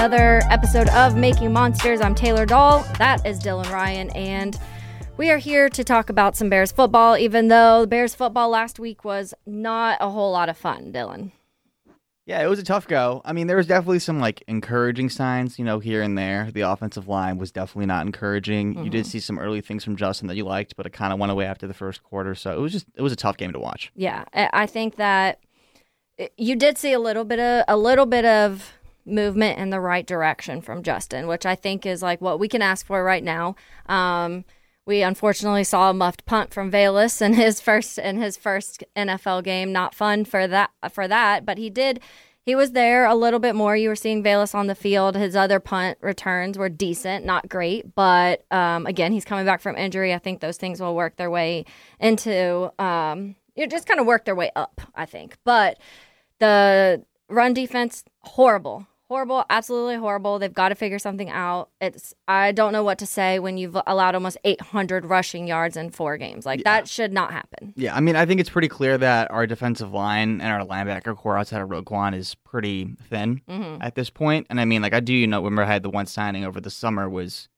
Another episode of Making Monsters. I'm Taylor Doll. That is Dylan Ryan. And we are here to talk about some Bears football, even though Bears football last week was not a whole lot of fun, Dylan. Yeah, it was a tough go. I mean, there was definitely some like encouraging signs, you know, here and there. The offensive line was definitely not encouraging. You did mm-hmm. see some early things from Justin that you liked, but it kind of went away after the first quarter. So it was just it was a tough game to watch. Yeah, I I think that eh, you did see a little bit of a little bit of movement in the right direction from Justin, which I think is like what we can ask for right now. Um, we unfortunately saw a muffed punt from Velus in his first in his first NFL game. Not fun for that for that, but he did. He was there a little bit more. You were seeing Velus on the field. His other punt returns were decent, not great, but um, again, he's coming back from injury. I think those things will work their way into um, you know, just kind of work their way up. I think, but the run defense horrible horrible absolutely horrible. They've got to figure something out. It's i don't know what to say when you've allowed almost 800 rushing yards in four games. Like that should not happen. Yeah, I mean, I think it's pretty clear that our defensive line and our linebacker corps outside of Roquan is pretty thin Mm-hmm. at this point. And I mean, like I do, you know, remember I had the one signing over the summer was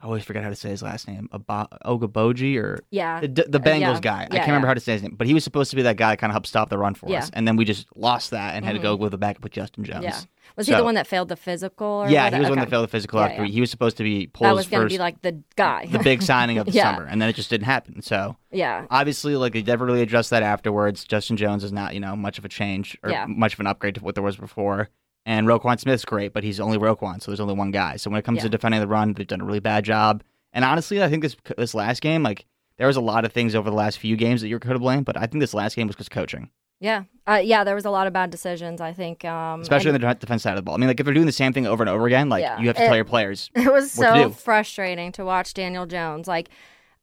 I always forget how to say his last name, Aba- Ogaboji or yeah the, the Bengals yeah. guy. I can't remember how to say his name, but he was supposed to be that guy that kind of helped stop the run for Yeah. us, and then we just lost that and had to go Mhm. with the backup with Justin Jones. yeah was he the one that failed the physical or yeah, he was the one that failed the physical Yeah, after yeah. he was supposed to be that was going to be like the guy the big signing of the Yeah. summer, and then it just didn't happen. So yeah obviously, like they never really addressed that afterwards. Justin Jones is not, you know, much of a change or Yeah. much of an upgrade to what there was before. And Roquan Smith's great, but he's only Roquan, so there's only one guy. So when it comes Yeah. to defending the run, they've done a really bad job. And honestly, I think this this last game, like there was a lot of things over the last few games that you could have blamed, but I think this last game was just coaching. yeah uh, yeah there was a lot of bad decisions i think um especially and on the defense side of the ball. I mean, like if they're doing the same thing over and over again, like Yeah. you have to It- tell your players. It was so frustrating to watch Daniel Jones like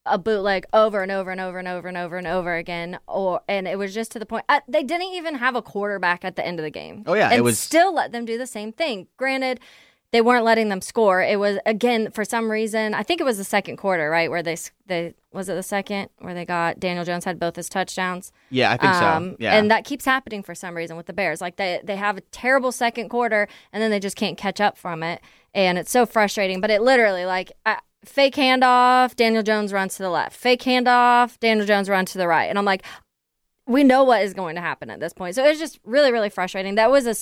a bootleg over and over and over and over and over and over again, or and it was just to the point uh, they didn't even have a quarterback at the end of the game. Oh, yeah, and it was- still let them do the same thing. Granted, they weren't letting them score. It was again for some reason. I think it was the second quarter, right, where they they was it the second where they got Daniel Jones had both his touchdowns. Yeah, I think Um, so. Yeah, And that keeps happening for some reason with the Bears. Like they they have a terrible second quarter and then they just can't catch up from it. And it's so frustrating. But it literally like uh, fake handoff, Daniel Jones runs to the left. Fake handoff, Daniel Jones runs to the right. And I'm like, we know what is going to happen at this point. So it was just really, really frustrating. That was a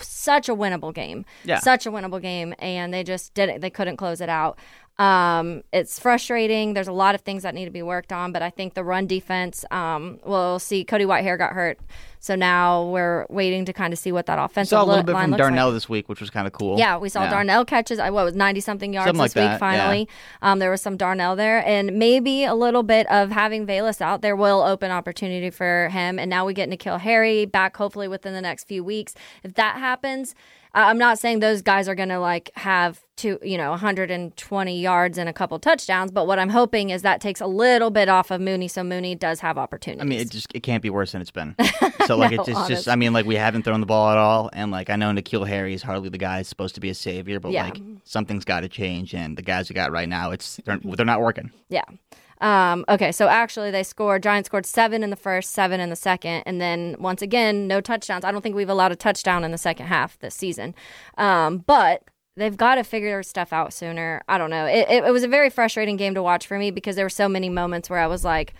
such a winnable game. Yeah. Such a winnable game. And they just didn't, they couldn't close it out. Um, it's frustrating. There's a lot of things that need to be worked on, but I think the run defense, um, we'll see Cody Whitehair got hurt. So now we're waiting to kind of see what that offensive saw a little bit from looks like. Darnell this week, which was kind of cool. Yeah, we saw Yeah. Darnell catches. I what was ninety something yards Something this like week. that, Finally, um, there was some Darnell there, and maybe a little bit of having Velus out there will open opportunity for him. And now we get N'Keal Harry back, hopefully within the next few weeks. If that happens, I'm not saying those guys are going to like have two, you know, 120 yards and a couple touchdowns, but what I'm hoping is that takes a little bit off of Mooney, so Mooney does have opportunities. I mean, it just it can't be worse than it's been. So like No, it's, honest. just I mean like we haven't thrown the ball at all, and like I know N'Keal Harry is hardly the guy who's supposed to be a savior, but Yeah. like something's got to change, and the guys we got right now, it's they're, they're not working. Yeah. Um, okay, so actually they scored Giants scored seven in the first, seven in the second, and then once again, no touchdowns. I don't think we've allowed a touchdown in the second half this season. Um, but they've got to figure stuff out sooner. I don't know. It, it, it was a very frustrating game to watch for me because there were so many moments where I was like,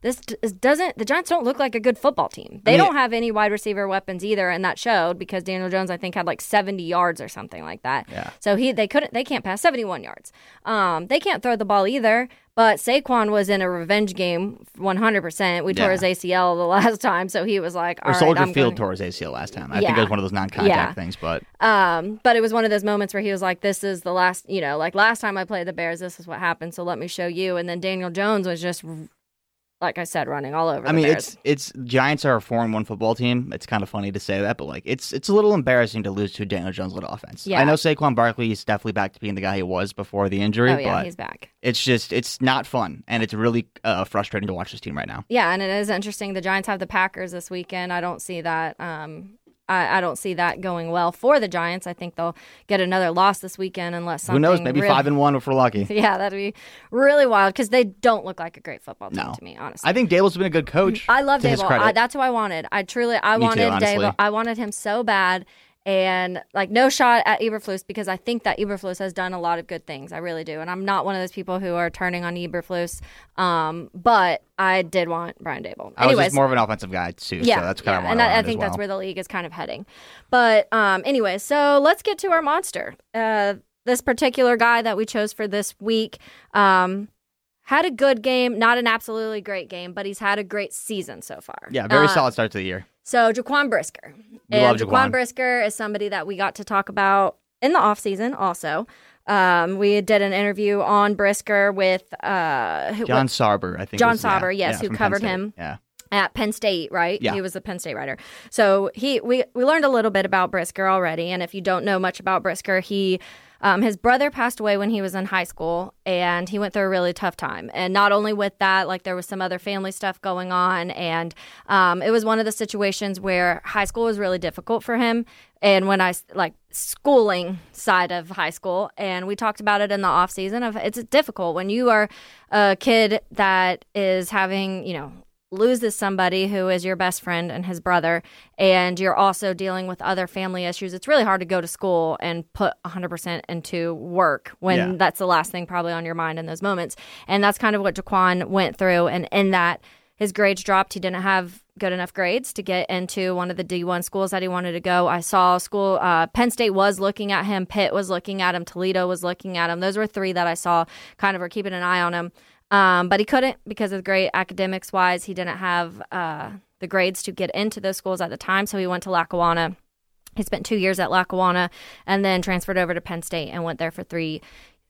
this d- doesn't the Giants don't look like a good football team. They mean- don't have any wide receiver weapons either, and that showed because Daniel Jones I think had like 70 yards or something like that. Yeah. So he they couldn't they can't pass 71 yards. Um, they can't throw the ball either. But Saquon was in a revenge game 100%. We tore his ACL the last time, so he was like, Or Soldier I'm Field going- tore his ACL last time. I think it was one of those non-contact Yeah. things, but Um, but it was one of those moments where he was like, "This is the last, you know, like last time I played the Bears, this is what happened. So let me show you." And then Daniel Jones was just, like I said, running all over. I mean, Bears. it's it's Giants are a four and one football team. It's kind of funny to say that, but like it's it's a little embarrassing to lose to Daniel Jones led offense. Yeah. I know Saquon Barkley is definitely back to being the guy he was before the injury, oh yeah, but he's back. it's just it's not fun and it's really uh, frustrating to watch this team right now. Yeah, and it is interesting. The Giants have the Packers this weekend. I don't see that. Um, I, I don't see that going well for the Giants. I think they'll get another loss this weekend unless something. Who knows? Maybe really- five and one if we're lucky. Yeah, that'd be really wild because they don't look like a great football team No. to me, honestly. I think Daboll's been a good coach. I love Daboll. I, that's who I wanted. I truly, I Me wanted honestly. Daboll. I wanted him so bad, and like no shot at Eberflus because I think that Eberflus has done a lot of good things. I really do, and I'm not one of those people who are turning on Eberflus. Um, but I did want Brian Daboll. I was just more of an offensive guy too, yeah, so that's kind yeah, of and I, I, think as that's where the league is kind of heading. But um, anyway, so let's get to our monster. Uh, this particular guy that we chose for this week um, had a good game, not an absolutely great game, but he's had a great season so far. Yeah, very Uh, solid start to the year. So Jaquan Brisker. We and Jaquan Jaquan. Brisker is somebody that we got to talk about in the off season also. Um, we did an interview on Brisker with uh, who- John Sarber, I think. John was- yeah, Sauber, yes, yeah, who covered him. Yeah, at Penn State, right? Yeah. He was the Penn State writer. So he we we learned a little bit about Brisker already. And if you don't know much about Brisker, he um, his brother passed away when he was in high school, and he went through a really tough time. And not only with that, like there was some other family stuff going on, and um, it was one of the situations where high school was really difficult for him. And when I like schooling side of high school, and we talked about it in the off season of it's difficult when you are a kid that is having you know loses somebody who is your best friend and his brother, and you're also dealing with other family issues, it's really hard to go to school and put 100% into work when Yeah. that's the last thing probably on your mind in those moments. And that's kind of what Jaquan went through. And in that, his grades dropped. He didn't have good enough grades to get into one of the D1 schools that he wanted to go. I saw school, uh, Penn State was looking at him, Pitt was looking at him, Toledo was looking at him. Those were three that I saw kind of were keeping an eye on him. Um, but he couldn't because of the grade academics wise. He didn't have uh, the grades to get into those schools at the time. So he went to Lackawanna. He spent two years at Lackawanna and then transferred over to Penn State and went there for three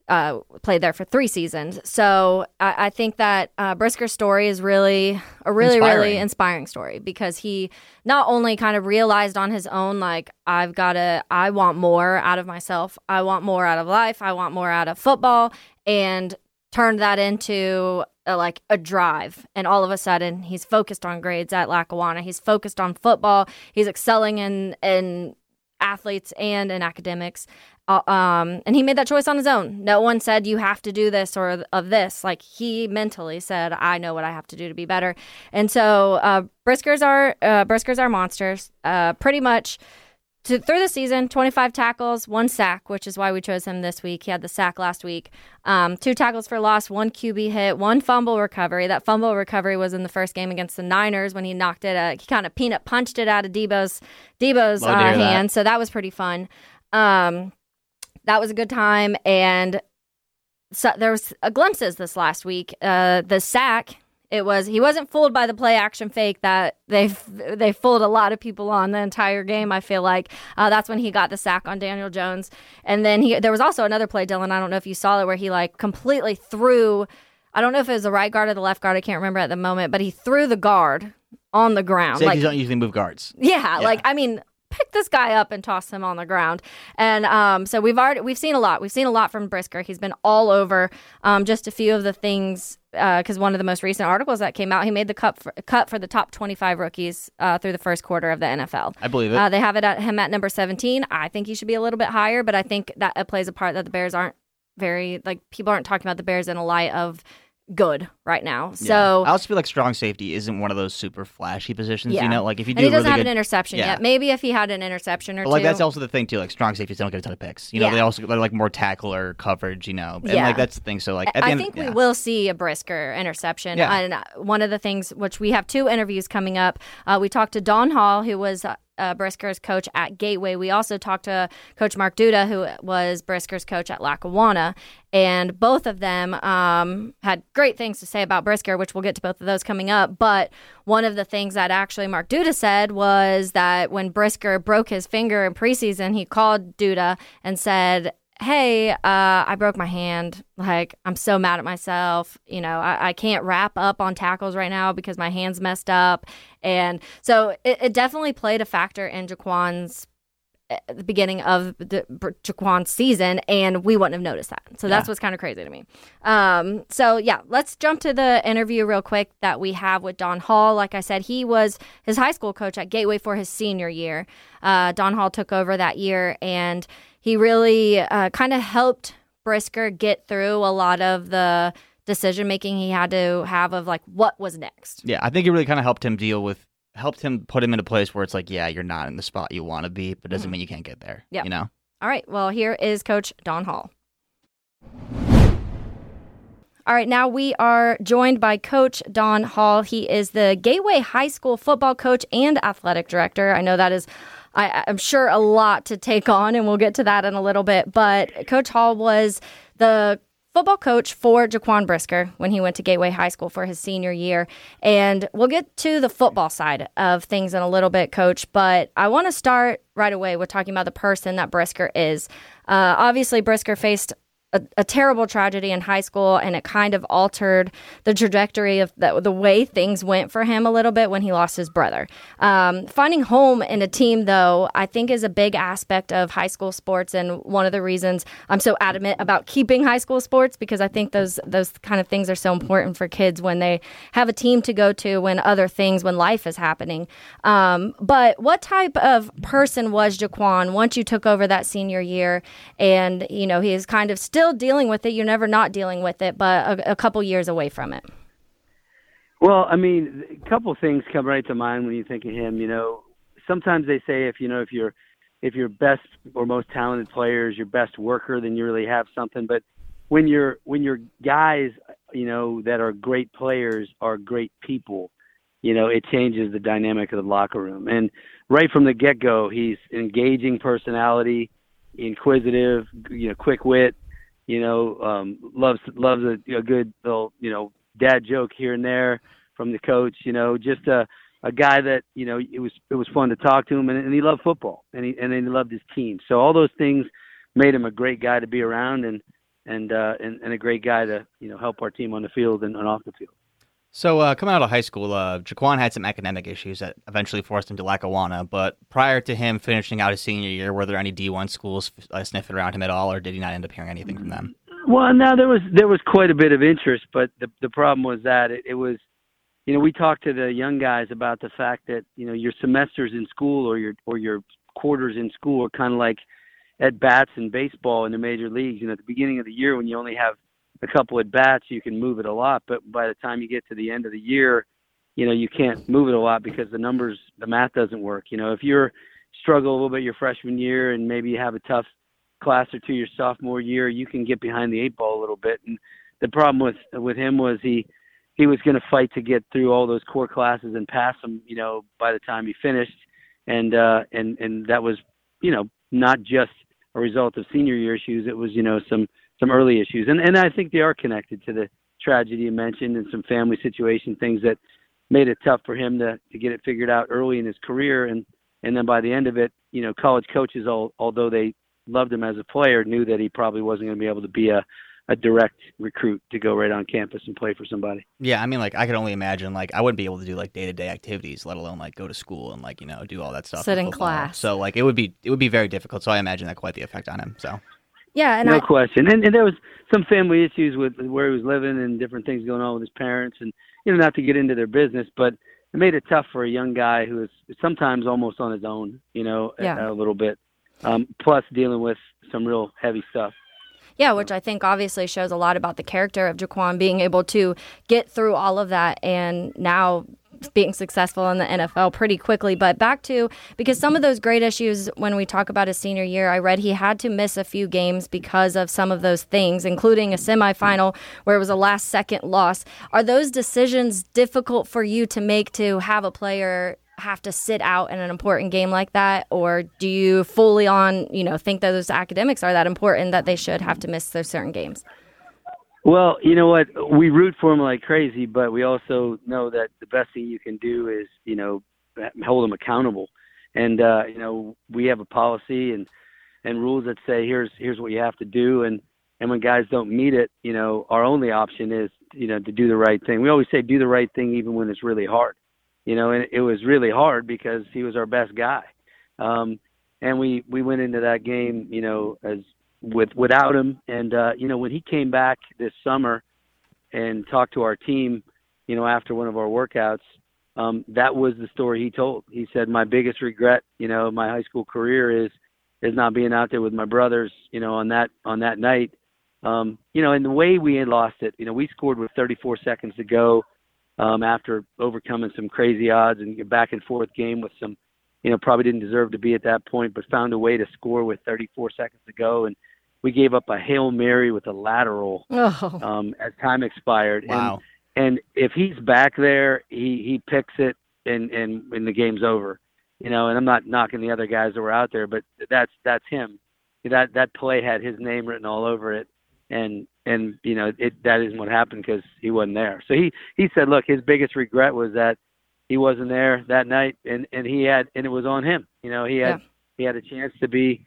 uh, played there for three seasons. So I, I think that uh, Brisker's story is really a really really Inspiring. inspiring story because he not only kind of realized on his own like I've got to I want more out of myself. I want more out of life. I want more out of football and turned that into a, like a drive and all of a sudden he's focused on grades at Lackawanna. He's focused on football. He's excelling in in athletes and in academics. Uh, um, and he made that choice on his own. No one said you have to do this or of this. Like he mentally said, I know what I have to do to be better. And so uh, Briskers are uh, Briskers are monsters. Uh, pretty much to, through the season, 25 tackles, one sack, which is why we chose him this week. He had the sack last week. Um, two tackles for loss, one QB hit, one fumble recovery. That fumble recovery was in the first game against the Niners when he knocked it. Uh, he kind of peanut punched it out of Deebo's Deebo's uh, hear that. hand, so that was pretty fun. Um, that was a good time, and so there was uh, glimpses this last week. Uh, the sack. It was he wasn't fooled by the play action fake that they they fooled a lot of people on the entire game. I feel like uh, that's when he got the sack on Daniel Jones, and then he there was also another play, Dylan. I don't know if you saw it where he like completely threw. I don't know if it was the right guard or the left guard. I can't remember at the moment, but he threw the guard on the ground. Safeties like don't usually move guards. yeah, like I mean, pick this guy up and toss him on the ground. And um, so we've already we've seen a lot. We've seen a lot from Brisker. He's been all over. Um, just a few of the things because one of the most recent articles that came out, he made the cut for, cut for the top 25 rookies uh, through the first quarter of the NFL. I believe it. Uh, they have it at him at number 17. I think he should be a little bit higher, but I think that it plays a part that the Bears aren't very like people aren't talking about the Bears in a light of good right now. Yeah. So I also feel like strong safety isn't one of those super flashy positions. Yeah. You know, like if you do and he doesn't really have good, an interception Yeah. yet. Maybe if he had an interception or But like two. that's also the thing too. Like strong safeties don't get a ton of picks. You know, Yeah. they also they're like more tackler coverage. You know, and Yeah. like that's the thing. So like I end, think yeah. we will see a Brisker interception. Yeah. And uh, one of the things, which we have two interviews coming up, uh, we talked to Don Holl, who was uh, Brisker's coach at Gateway. We also talked to Coach Mark Duda, who was Brisker's coach at Lackawanna. And both of them um, had great things to say about Brisker, which we'll get to both of those coming up. But one of the things that actually Mark Duda said was that when Brisker broke his finger in preseason, he called Duda and said, hey, uh, I broke my hand. Like, I'm so mad at myself. You know, I, I can't wrap up on tackles right now because my hand's messed up. And so it, it definitely played a factor in Jaquan's at the beginning of the Jaquan's season, and we wouldn't have noticed that. So that's Yeah. what's kind of crazy to me. Um, so yeah, let's jump to the interview real quick that we have with Don Holl. Like I said, he was his high school coach at Gateway for his senior year. Uh, Don Holl took over that year, and he really uh, kind of helped Brisker get through a lot of the decision making he had to have of like what was next. Yeah, I think it really kind of helped him deal with helped him put him in a place where it's like, yeah, you're not in the spot you want to be, but doesn't Mhm. mean you can't get there. Yeah. You know? All right. Well, here is Coach Don Holl. All right, now we are joined by Coach Don Holl. He is the Gateway High School football coach and athletic director. I know that is, I, I'm sure, a lot to take on, and we'll get to that in a little bit. But Coach Holl was the football coach for Jaquan Brisker when he went to Gateway High School for his senior year. And we'll get to the football side of things in a little bit, Coach. But I want to start right away with talking about the person that Brisker is. Uh, obviously, Brisker faced a, a terrible tragedy in high school, and it kind of altered the trajectory of the, the way things went for him a little bit when he lost his brother. Um, finding home in a team, though, I think is a big aspect of high school sports, and one of the reasons I'm so adamant about keeping high school sports because I think those those kind of things are so important for kids when they have a team to go to, when other things, when life is happening. Um, but what type of person was Jaquan once you took over that senior year, and you know he is kind of still dealing with it. You're never not dealing with it, but a, a couple years away from it. Well, I mean, a couple things come right to mind when you think of him. You know, sometimes they say if you know if you're if your best or most talented player is your best worker, then you really have something. But when you're when your guys, you know, that are great players are great people, you know, it changes the dynamic of the locker room. And right from the get go, he's engaging personality, inquisitive, you know, quick wit, you know, um, loves loves a, a good little, you know, dad joke here and there from the coach. You know, just a a guy that you know it was it was fun to talk to him, and, and he loved football, and he and he loved his team. So all those things made him a great guy to be around, and and uh, and, and a great guy to you know help our team on the field and, and off the field. So, uh, coming out of high school, uh, Jaquan had some academic issues that eventually forced him to Lackawanna. But prior to him finishing out his senior year, were there any D1 schools uh, sniffing around him at all, or did he not end up hearing anything from them? Well, no, there was there was quite a bit of interest, but the the problem was that it, it was, you know, we talked to the young guys about the fact that you know your semesters in school or your or your quarters in school are kind of like at bats in baseball in the major leagues. You know, at the beginning of the year when you only have a couple at bats, you can move it a lot, but by the time you get to the end of the year, you know, you can't move it a lot because the numbers, the math doesn't work. You know, if you're struggle a little bit your freshman year and maybe you have a tough class or two your sophomore year, you can get behind the eight ball a little bit. And the problem with with him was he he was going to fight to get through all those core classes and pass them. You know, by the time he finished, and uh, and and that was you know not just a result of senior year issues. It was you know some some early issues, and and I think they are connected to the tragedy you mentioned and some family situation things that made it tough for him to to get it figured out early in his career and and then by the end of it you know college coaches all, although they loved him as a player knew that he probably wasn't going to be able to be a a direct recruit to go right on campus and play for somebody. Yeah, I mean, like I could only imagine, like I wouldn't be able to do like day to day activities, let alone like go to school and like you know do all that stuff. Sit in class. So like it would be it would be very difficult. So I imagine that quite the effect on him. So Yeah, and no I, question. And, and there was some family issues with where he was living and different things going on with his parents, and you know, not to get into their business, but it made it tough for a young guy who is sometimes almost on his own, you know, a- a, little bit. Um, plus dealing with some real heavy stuff. Yeah, which I think obviously shows a lot about the character of Jaquan being able to get through all of that and now being successful in the NFL pretty quickly. But back to because some of those great issues when we talk about his senior year, I read he had to miss a few games because of some of those things, including a semifinal where it was a last second loss. Are those decisions difficult for you to make to have a player have to sit out in an important game like that or do you fully on you know think that those academics are that important that they should have to miss those certain games Well, you know what? We root for them like crazy, but we also know that the best thing you can do is, you know, hold them accountable. And uh, you know, we have a policy and and rules that say here's here's what you have to do and and when guys don't meet it, you know, our only option is, you know, to do the right thing. We always say do the right thing even when it's really hard. You know, and it was really hard because he was our best guy. Um and we we went into that game, you know, as with without him. And uh, you know, when he came back this summer and talked to our team, you know, after one of our workouts, um, that was the story he told. He said, "My biggest regret, you know, my high school career is is not being out there with my brothers, you know, on that on that night." Um, you know, and the way we had lost it, you know, we scored with 34 seconds to go. um, after overcoming some crazy odds and back and forth game with some, you know, probably didn't deserve to be at that point, but found a way to score with 34 seconds to go. And we gave up a hail mary with a lateral Oh. um, as time expired. Wow. And, and if he's back there, he he picks it, and and and the game's over. You know, and I'm not knocking the other guys that were out there, but that's that's him. That that play had his name written all over it, and and you know it that isn't what happened because he wasn't there. So he he said, look, his biggest regret was that he wasn't there that night, and and he had and it was on him. You know, he had Yeah. he had a chance to be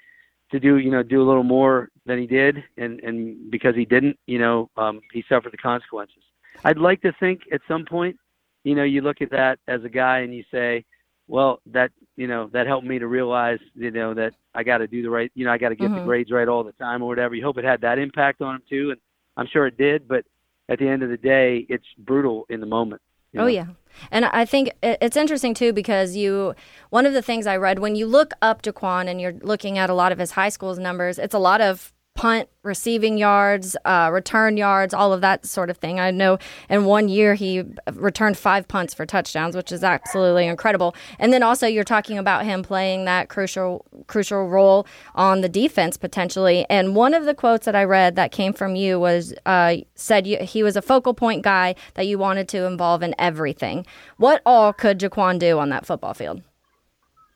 to do you know do a little more than he did, and and because he didn't, you know, um, he suffered the consequences. I'd like to think at some point, you know, you look at that as a guy and you say, well, that you know that helped me to realize, you know, that I got to do the right, you know, I got to get the Mhm. grades right all the time or whatever. You hope it had that impact on him too, and I'm sure it did. But at the end of the day, it's brutal in the moment. Oh know? yeah. And I think it's interesting too because you one of the things I read when you look up Jaquan and you're looking at a lot of his high school's numbers, it's a lot of punt, receiving yards, uh, return yards, all of that sort of thing. I know in one year he returned five punts for touchdowns, which is absolutely incredible. And then also you're talking about him playing that crucial crucial role on the defense potentially. And one of the quotes that I read that came from you was uh, said you, he was a focal point guy that you wanted to involve in everything. What all could Jaquan do on that football field?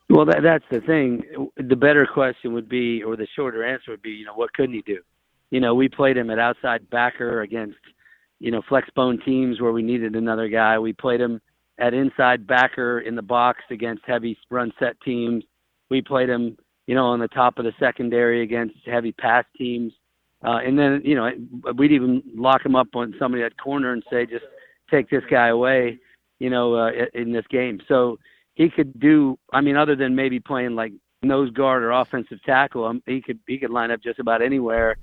Well, that, that's the thing. The better question would be, or the shorter answer would be, you know, what couldn't he do? You know, we played him at outside backer against, you know, flex bone teams where we needed another guy. We played him at inside backer in the box against heavy run set teams. We played him, you know, on the top of the secondary against heavy pass teams. Uh, and then, you know, we'd even lock him up on somebody at corner and say, just take this guy away, you know, uh, in this game. So, he could do. I mean, other than maybe playing like nose guard or offensive tackle, um, he could he could line up just about anywhere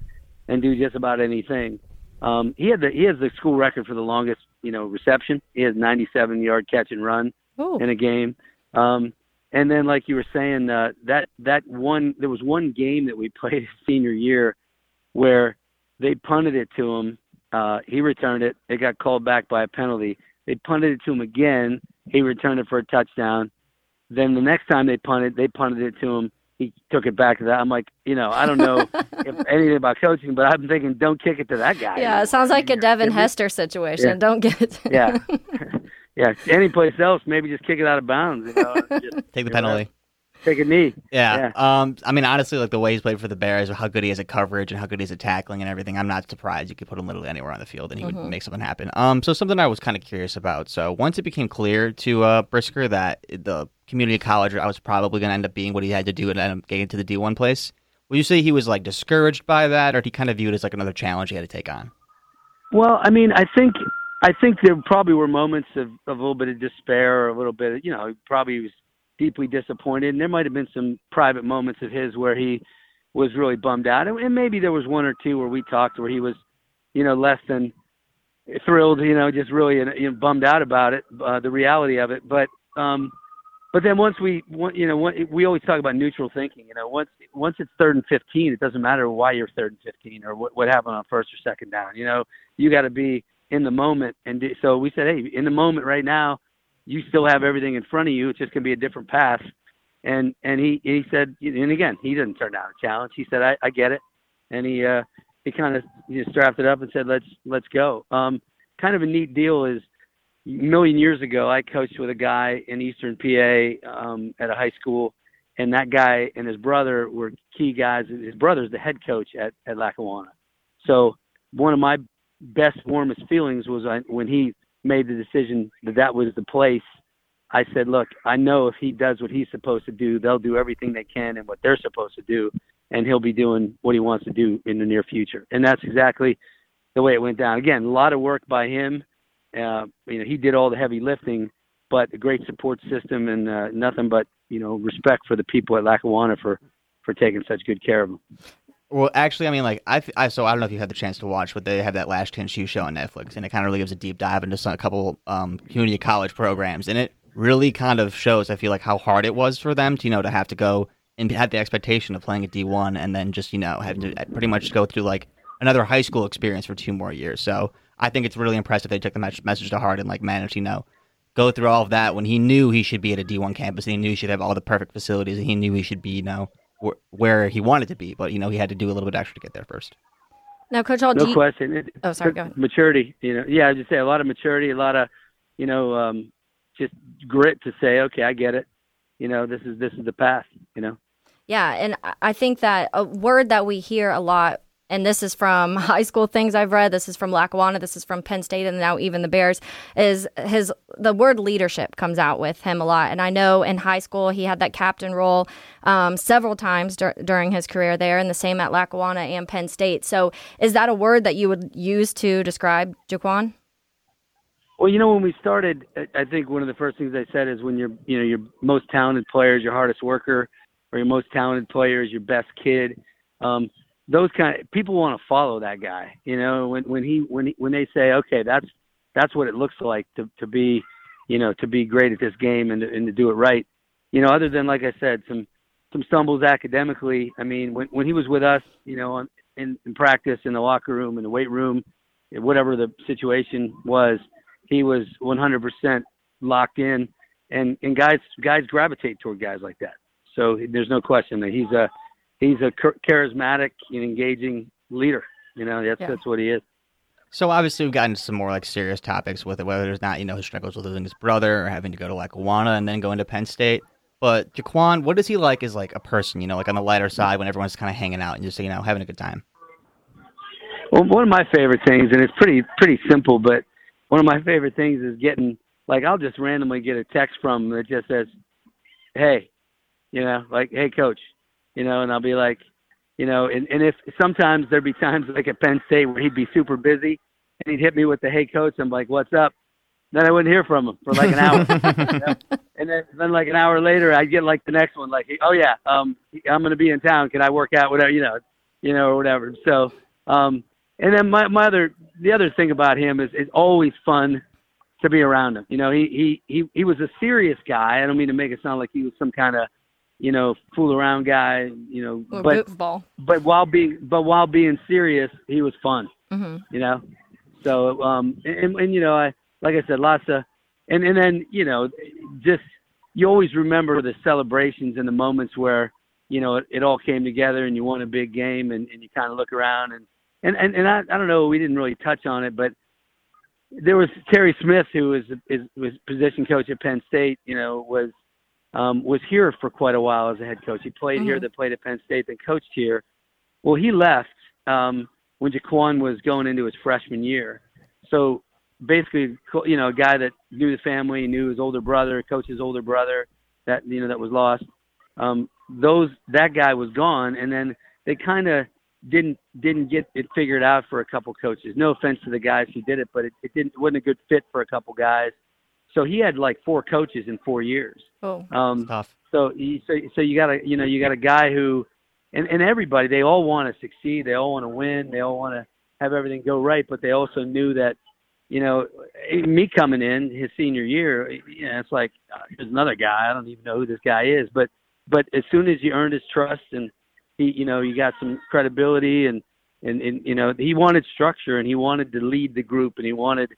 and do just about anything. Um, he had the he has the school record for the longest you know reception. He has 97 yard catch and run Ooh. in a game. Um, and then, like you were saying, uh, that that one there was one game that we played his senior year where they punted it to him. Uh, he returned it. It got called back by a penalty. They punted it to him again. He returned it for a touchdown. Then the next time they punted, they punted it to him. He took it back to that. I'm like, you know, I don't know if anything about coaching, but I'm thinking, don't kick it to that guy. Yeah, it sounds like a Devin Hester situation. Yeah. Don't get it. Yeah, yeah. Any place else, maybe just kick it out of bounds. You know, just Take the you know, penalty. Take a knee. Yeah. Um. I mean, honestly, like the way he's played for the Bears, how good he is at coverage and how good he is at tackling and everything, I'm not surprised. You could put him literally anywhere on the field and he would make something happen. Um. So something I was kind of curious about. So once it became clear to uh, Brisker that the community college I was probably going to end up being what he had to do and end up getting to the D1 place, would you say he was like discouraged by that, or did he kind of view it as like another challenge he had to take on? Well, I mean, I think I think there probably were moments of, of a little bit of despair or a little bit, of, you know, he probably was deeply disappointed. And there might have been some private moments of his where he was really bummed out, and, maybe there was one or two where we talked where he was, you know, less than thrilled, you know, just really you know, bummed out about it, uh, the reality of it. But um, but then once we, you know, we always talk about neutral thinking. You know, once once it's third and fifteen, it doesn't matter why you're third and fifteen or what what happened on first or second down. You know, you got to be in the moment. And so we said, hey, in the moment right now, you still have everything in front of you. It's just gonna be a different path. And and he he said, and again, he didn't turn down a challenge. He said, I, I get it, and he uh he kind of he just strapped it up and said, let's let's go. Um, kind of a neat deal is a million years ago, I coached with a guy in Eastern PA um, at a high school, and that guy and his brother were key guys. His brother's the head coach at at Lackawanna. So one of my best, warmest feelings was I- when he made the decision that that was the place. I said, look, I know if he does what he's supposed to do, they'll do everything they can and what they're supposed to do, and he'll be doing what he wants to do in the near future. And that's exactly the way it went down. Again, a lot of work by him. Uh, you know, he did all the heavy lifting, but a great support system and uh, nothing but you know respect for the people at Lackawanna for for taking such good care of him. Well, actually, I mean, like I, I, so I don't know if you had the chance to watch, but they have that Last Chance U show on Netflix, and it kind of really gives a deep dive into some, a couple um, community college programs, and it really kind of shows. I feel like how hard it was for them to, you know, to have to go and have the expectation of playing at D one, and then just you know have to pretty much go through like another high school experience for two more years. So I think it's really impressive they took the message to heart and like managed, you know, go through all of that when he knew he should be at a D1 campus and he knew he should have all the perfect facilities and he knew he should be, you know, wh- where he wanted to be. But, you know, he had to do a little bit extra to get there first. Now, Coach Holl, no you... question. It, oh, sorry, go ahead. Maturity, you know, yeah, I just say a lot of maturity, a lot of, you know, um, just grit to say, okay, I get it. You know, this is this is the path. You know. Yeah, and I think that a word that we hear a lot and this is from high school things I've read. This is from Lackawanna. This is from Penn State, and now even the Bears. Is his the word leadership comes out with him a lot, and I know in high school he had that captain role um, several times dur- during his career there, and the same at Lackawanna and Penn State. So, is that a word that you would use to describe Jaquan? Well, you know, when we started, I think one of the first things I said is when you're, you know, your most talented player is your hardest worker, or your most talented player is your best kid. Um, those kind of people want to follow that guy. You know, when when he when he, when they say, okay, that's that's what it looks like to to be, you know, to be great at this game and to, and to do it right. You know, other than like I said, some some stumbles academically. I mean, when when he was with us, you know, on, in, in practice, in the locker room, in the weight room, whatever the situation was, he was 100% locked in, and and guys guys gravitate toward guys like that. So there's no question that he's a he's a charismatic and engaging leader. You know, that's yeah. that's what he is. So obviously we've gotten to some more like serious topics with it, whether it's not you know his struggles with losing his brother or having to go to Lackawanna and then go into Penn State. But Jaquan, what is he like as like a person? You know, like on the lighter side when everyone's kind of hanging out and just you know having a good time. Well, one of my favorite things, and it's pretty pretty simple, but one of my favorite things is getting like I'll just randomly get a text from him that just says, "Hey," you know, like, "Hey, coach," you know, and I'll be like, you know, and, and if sometimes there'd be times like at Penn State where he'd be super busy and he'd hit me with the hey coach, I'm like, what's up? Then I wouldn't hear from him for like an hour. you know? And then, then like an hour later, I'd get like the next one, like, oh yeah, um, I'm going to be in town. Can I work out? Whatever, you know, you know, or whatever. So, um, and then my, my other, the other thing about him is it's always fun to be around him. You know, he, he, he, he was a serious guy. I don't mean to make it sound like he was some kind of, you know, fool around guy, you know, or but ball. but while being but while being serious, he was fun. Mm-hmm. You know, so um and, and you know I like I said lots of and and then you know just you always remember the celebrations and the moments where you know it, it all came together and you won a big game and, and you kind of look around and and and, and I, I don't know we didn't really touch on it but there was Terry Smith who was is was position coach at Penn State you know was um, was here for quite a while as a head coach. He played mm-hmm. here, then played at Penn State, then coached here. Well, he left um, when Jaquan was going into his freshman year. So basically, you know, a guy that knew the family, knew his older brother, coach's older brother, that you know that was lost. Um, those that guy was gone, and then they kind of didn't didn't get it figured out for a couple coaches. No offense to the guys who did it, but it, it didn't it wasn't a good fit for a couple guys. So he had like four coaches in four years. Oh, um, tough. So so so you got a you know you got a guy who, and and everybody they all want to succeed. They all want to win. They all want to have everything go right. But they also knew that, you know, me coming in his senior year, you know, it's like uh, there's another guy. I don't even know who this guy is. But but as soon as you earned his trust and he you know you got some credibility and and, and you know he wanted structure and he wanted to lead the group and he wanted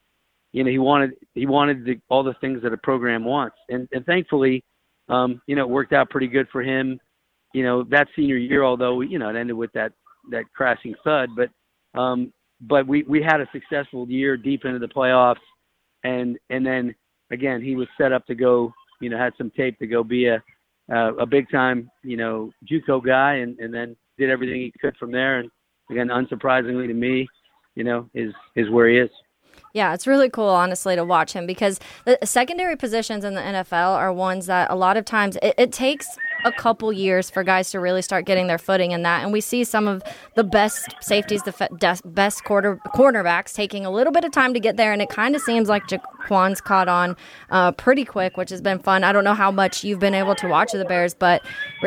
you know, he wanted he wanted the, all the things that a program wants, and and thankfully, um, you know, it worked out pretty good for him. You know, that senior year, although you know it ended with that that crashing thud, but um, but we we had a successful year deep into the playoffs, and and then again he was set up to go, you know, had some tape to go be a uh, a big time, you know, JUCO guy, and and then did everything he could from there, and again, unsurprisingly to me, you know, is is where he is. Yeah, it's really cool, honestly, to watch him because the secondary positions in the NFL are ones that a lot of times it, it, takes a couple years for guys to really start getting their footing in that. And we see some of the best safeties, the best quarter cornerbacks taking a little bit of time to get there. And it kind of seems like Jaquan's caught on uh, pretty quick, which has been fun. I don't know how much you've been able to watch the Bears, but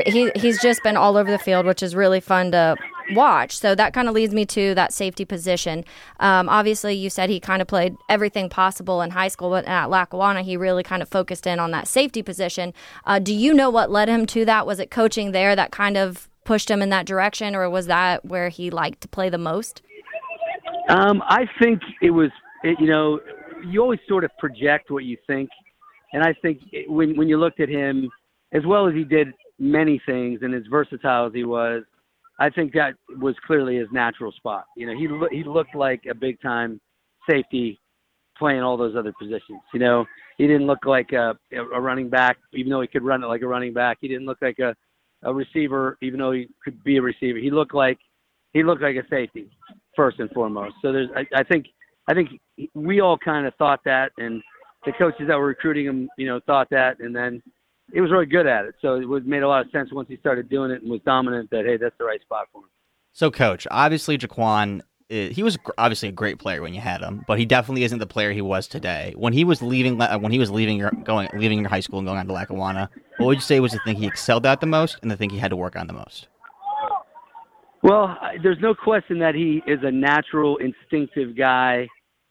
he, he's just been all over the field, which is really fun to watch. So that kind of leads me to that safety position. Um, obviously, you said he kind of played everything possible in high school, but at Lackawanna, he really kind of focused in on that safety position. Uh, do you know what led him to that? Was it coaching there that kind of pushed him in that direction, or was that where he liked to play the most? Um, I think it was it, you know, you always sort of project what you think, and I think it, when when you looked at him, as well as he did many things and as versatile as he was, I think that was clearly his natural spot. You know, he lo- he looked like a big time safety playing all those other positions. You know, he didn't look like a, a running back, even though he could run it like a running back. He didn't look like a, a receiver, even though he could be a receiver. He looked like he looked like a safety first and foremost. So there's, I, I think, I think we all kind of thought that, and the coaches that were recruiting him, you know, thought that, and then he was really good at it. So it was made a lot of sense once he started doing it and was dominant. That hey, that's the right spot for him. So, coach, obviously Jaquan, eh, he was obviously a great player when you had him, but he definitely isn't the player he was today. When he was leaving, when he was leaving your going, leaving your high school and going on to Lackawanna, what would you say was the thing he excelled at the most and the thing he had to work on the most? Well, there's no question that he is a natural, instinctive guy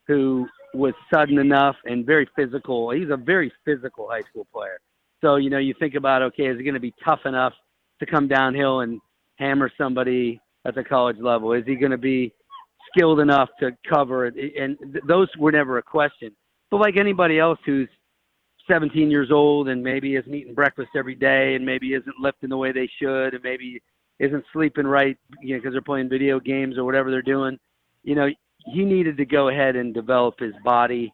who was sudden enough and very physical. He's a very physical high school player. So, you know, you think about, okay, is he going to be tough enough to come downhill and hammer somebody at the college level? Is he going to be skilled enough to cover it? And th- those were never a question. But like anybody else who's 17 years old and maybe isn't eating breakfast every day and maybe isn't lifting the way they should and maybe isn't sleeping right, you know, because they're playing video games or whatever they're doing, you know, he needed to go ahead and develop his body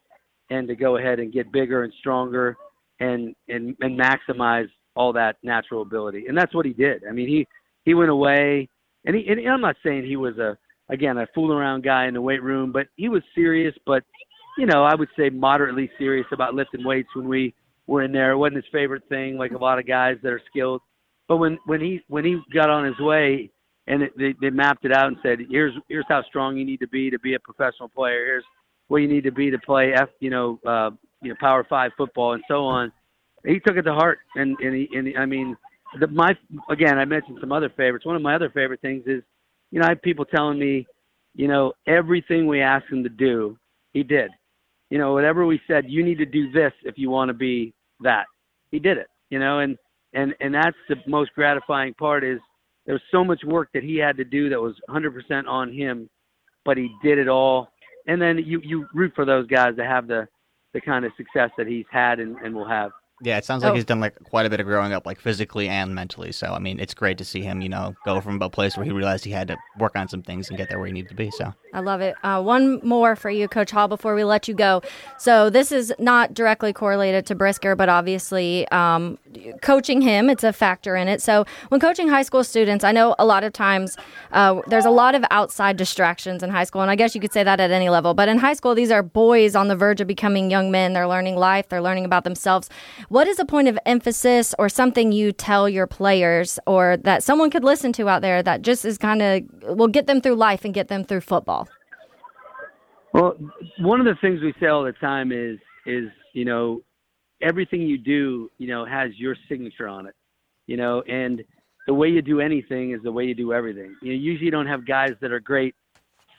and to go ahead and get bigger and stronger and and and maximize all that natural ability. And that's what he did. I mean, he he went away, and he and I'm not saying he was a again a fool around guy in the weight room, but he was serious. But you know, I would say moderately serious about lifting weights when we were in there. It wasn't his favorite thing, like a lot of guys that are skilled. But when when he when he got on his way and it, they they mapped it out and said, here's here's how strong you need to be to be a professional player. Here's what you need to be to play F, you know, uh, you know, Power Five football and so on. He took it to heart, and and, he, and he, I mean, the, my again, I mentioned some other favorites. One of my other favorite things is, you know, I have people telling me, you know, everything we asked him to do, he did. You know, whatever we said, you need to do this if you want to be that. He did it. You know, and and and that's the most gratifying part is there was so much work that he had to do that was 100% on him, but he did it all. And then you you root for those guys to have the the kind of success that he's had and, and will have. Yeah, it sounds like Oh. he's done like quite a bit of growing up, like physically and mentally. So I mean, it's great to see him, you know, go from a place where he realized he had to work on some things and get there where he needed to be. So I love it. Uh, one more for you, Coach Holl, before we let you go. So this is not directly correlated to Brisker, but obviously um, coaching him, it's a factor in it. So when coaching high school students, I know a lot of times uh, there's a lot of outside distractions in high school, and I guess you could say that at any level. But in high school, these are boys on the verge of becoming young men. They're learning life. They're learning about themselves. What is a point of emphasis or something you tell your players or that someone could listen to out there that just is kind of will get them through life and get them through football? Well, one of the things we say all the time is is you know everything you do you know has your signature on it, you know, and the way you do anything is the way you do everything. You know, usually you don't have guys that are great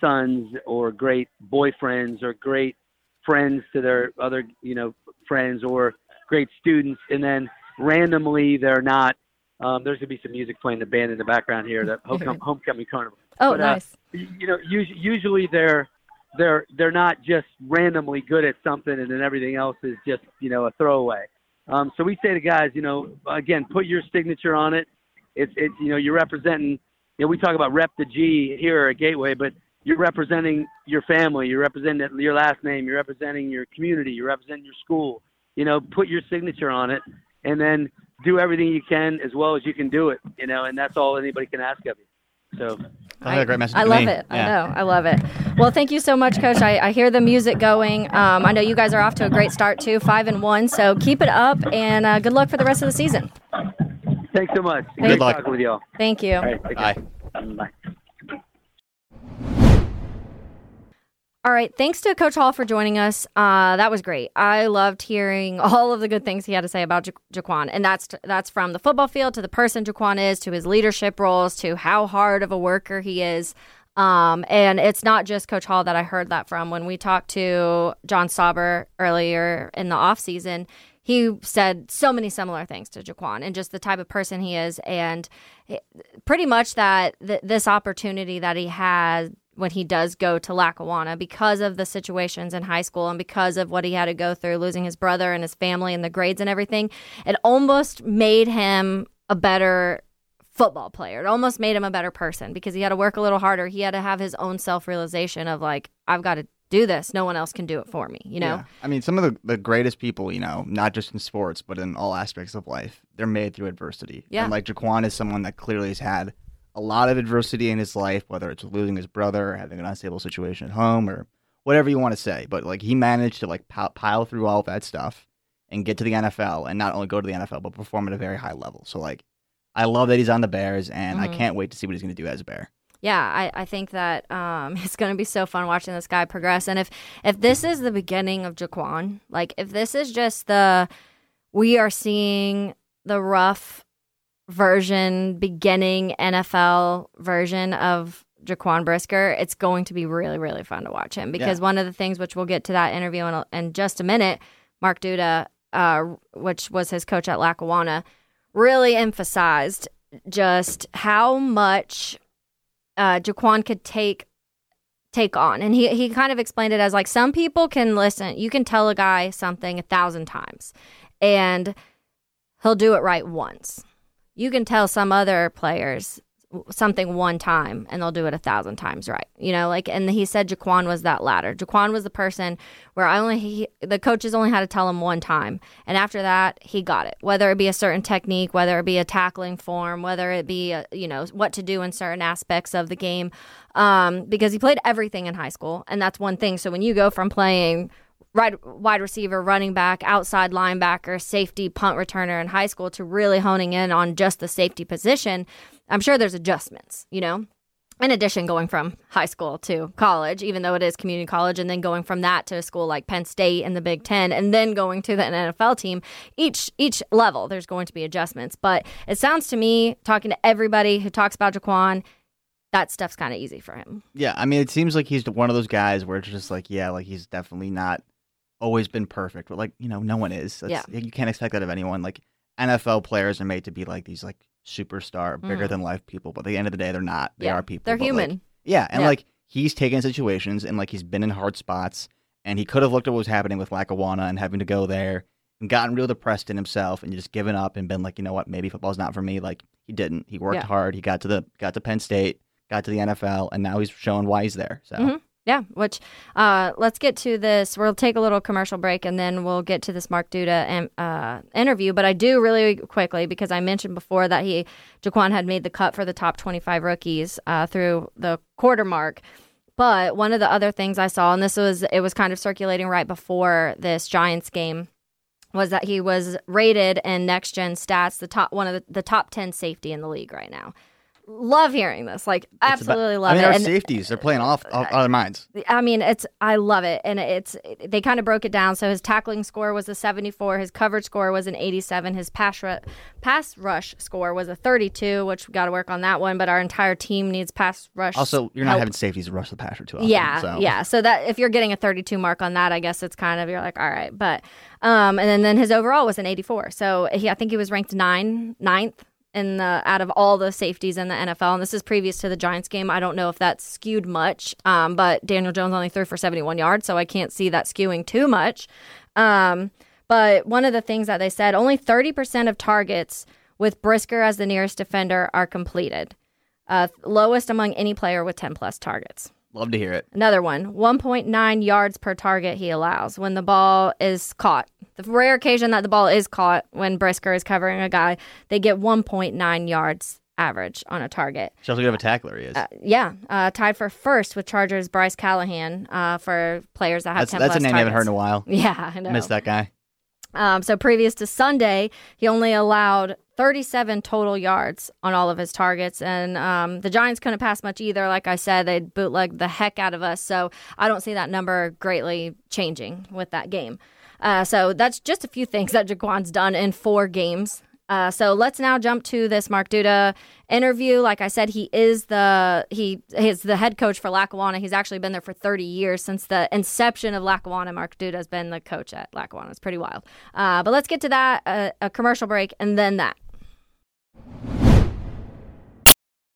sons or great boyfriends or great friends to their other you know friends or great students, and then randomly they're not. Um, there's gonna be some music playing the band in the background here, the homecoming, homecoming carnival. Oh, But, uh, nice. you know, usually, usually they're they're they're not just randomly good at something and then everything else is just you know a throwaway. Um, so we say to guys, you know, again, put your signature on it. It's it's you know you're representing. You know, we talk about rep the G here at Gateway, but you're representing your family. You're representing your last name. You're representing your community. You're representing your school. You know, put your signature on it, and then do everything you can as well as you can do it. You know, and that's all anybody can ask of you. So. That's a great message. I to love me. it. I know. I love it. Well, thank you so much, Coach. I, I hear the music going. Um, I know you guys are off to a great start too, five and one. So keep it up, and uh, good luck for the rest of the season. Thanks so much. Good Great luck. talking with y'all. Thank you. All right. Bye. Bye. All right. Thanks to Coach Holl for joining us. Uh, that was great. I loved hearing all of the good things he had to say about ja- Jaquan, and that's that's from the football field to the person Jaquan is, to his leadership roles, to how hard of a worker he is. Um, and it's not just Coach Holl that I heard that from. When we talked to John Sauber earlier in the off season, he said so many similar things to Jaquan and just the type of person he is, and it- pretty much that th- this opportunity that he had when he does go to Lackawanna because of the situations in high school and because of what he had to go through, losing his brother and his family and the grades and everything. It almost made him a better football player. It almost made him a better person because he had to work a little harder. He had to have his own self realization of like, I've got to do this. No one else can do it for me, you know? Yeah. I mean, some of the, the greatest people, you know, not just in sports, but in all aspects of life, they're made through adversity. Yeah. And like Jaquan is someone that clearly has had a lot of adversity in his life, whether it's losing his brother, or having an unstable situation at home, or whatever you want to say. But like he managed to like pile, through all of that stuff and get to the NFL and not only go to the NFL, but perform at a very high level. So like, I love that he's on the Bears, and I Mhm. can't wait to see what he's going to do as a Bear. yeah, I, I think that um, it's going to be so fun watching this guy progress. And if if this is the beginning of Jaquan, like if this is just the we are seeing the rough version, beginning NFL version of Jaquan Brisker, it's going to be really really fun to watch him because one of the things which we'll get to that interview in, in just a minute, Mark Duda, uh, which was his coach at Lackawanna, really emphasized just how much uh, Jaquan could take take on, and he he kind of explained it as like some people can listen. You can tell a guy something a thousand times, and he'll do it right once. You can tell some other players something one time and they'll do it a thousand times right you know like and he said jaquan was that ladder. Jaquan was the person where i only he, the coaches only had to tell him one time. And after that he got it whether it be a certain technique whether it be a tackling form whether it be a, you know what to do in certain aspects of the game um, because he played everything in high school and that's one thing. So when you go from playing wide receiver, running back, outside linebacker, safety, punt returner in high school to really honing in on just the safety position, I'm sure there's adjustments, you know. In addition, going from high school to college, even though it is community college, and then going from that to a school like Penn State and the Big Ten, and then going to the NFL team, each each level there's going to be adjustments. But it sounds to me, talking to everybody who talks about Jaquan, that stuff's kind of easy for him. Yeah, I mean, it seems like he's one of those guys where it's just like, yeah, like he's definitely not always been perfect, but like you know, no one is. That's, You can't expect that of anyone. Like NFL players are made to be like these like superstar, bigger Mhm. than life people, but at the end of the day, they're not. They Yeah, are people. They're but, like, human. yeah, and Yeah. like he's taken situations and like he's been in hard spots, and he could have looked at what was happening with Lackawanna and having to go there and gotten real depressed in himself and just given up and been like, you know what, maybe football's not for me. Like he didn't. He worked Yeah. hard. He got to the got to Penn State, got to the NFL, and now he's showing why he's there. So. Mhm. Yeah, which uh, let's get to this. We'll take a little commercial break and then we'll get to this Mark Duda um, uh, interview. But I do really quickly because I mentioned before that he Jaquan had made the cut for the top 25 rookies uh, through the quarter mark. But one of the other things I saw, and this was it was kind of circulating right before this Giants game, was that he was rated in next gen stats the top one of the, the top 10 safety in the league right now. Love hearing this. Like It's about- absolutely love I mean, it. our And- safeties, they're playing off, off out of their minds. I mean, it's I love it, and it's they kind of broke it down. So his tackling score was a 74, his coverage score was an 87, his pass ru- pass rush score was a 32, which we got to work on that one. But our entire team needs pass rush. Also, you're not help. having safeties rush the passer too often. Yeah, so. yeah. So that if you're getting a 32 mark on that, I guess it's kind of you're like, all right. But um, and then then his overall was an 84. So he, I think he was ranked nine ninth in the out of all the safeties in the NFL. And this is previous to the Giants game. I don't know if that's skewed much, um, but Daniel Jones only threw for 71 yards, so I can't see that skewing too much. Um, but one of the things that they said, only 30% of targets with Brisker as the nearest defender are completed. Uh, lowest among any player with 10 plus targets. Love to hear it. Another one, 1.9 yards per target he allows when the ball is caught. The rare occasion that the ball is caught when Brisker is covering a guy, they get 1.9 yards average on a target. Shows how good of a tackler he is. Uh, yeah, uh, tied for first with Chargers Bryce Callahan uh, for players that have that's 10 that's a name I haven't heard in a while. Yeah, I know. Missed that guy. Um, so previous to Sunday, he only allowed 37 total yards on all of his targets, and um, the Giants couldn't pass much either. Like I said, they bootlegged the heck out of us, so I don't see that number greatly changing with that game. Uh, so that's just a few things that Jaquan's done in four games. Uh, so let's now jump to this Mark Duda interview. Like I said, he is the he is the head coach for Lackawanna. He's actually been there for 30 years since the inception of Lackawanna. Mark Duda has been the coach at Lackawanna. It's pretty wild. Uh, but let's get to that uh, a commercial break and then that.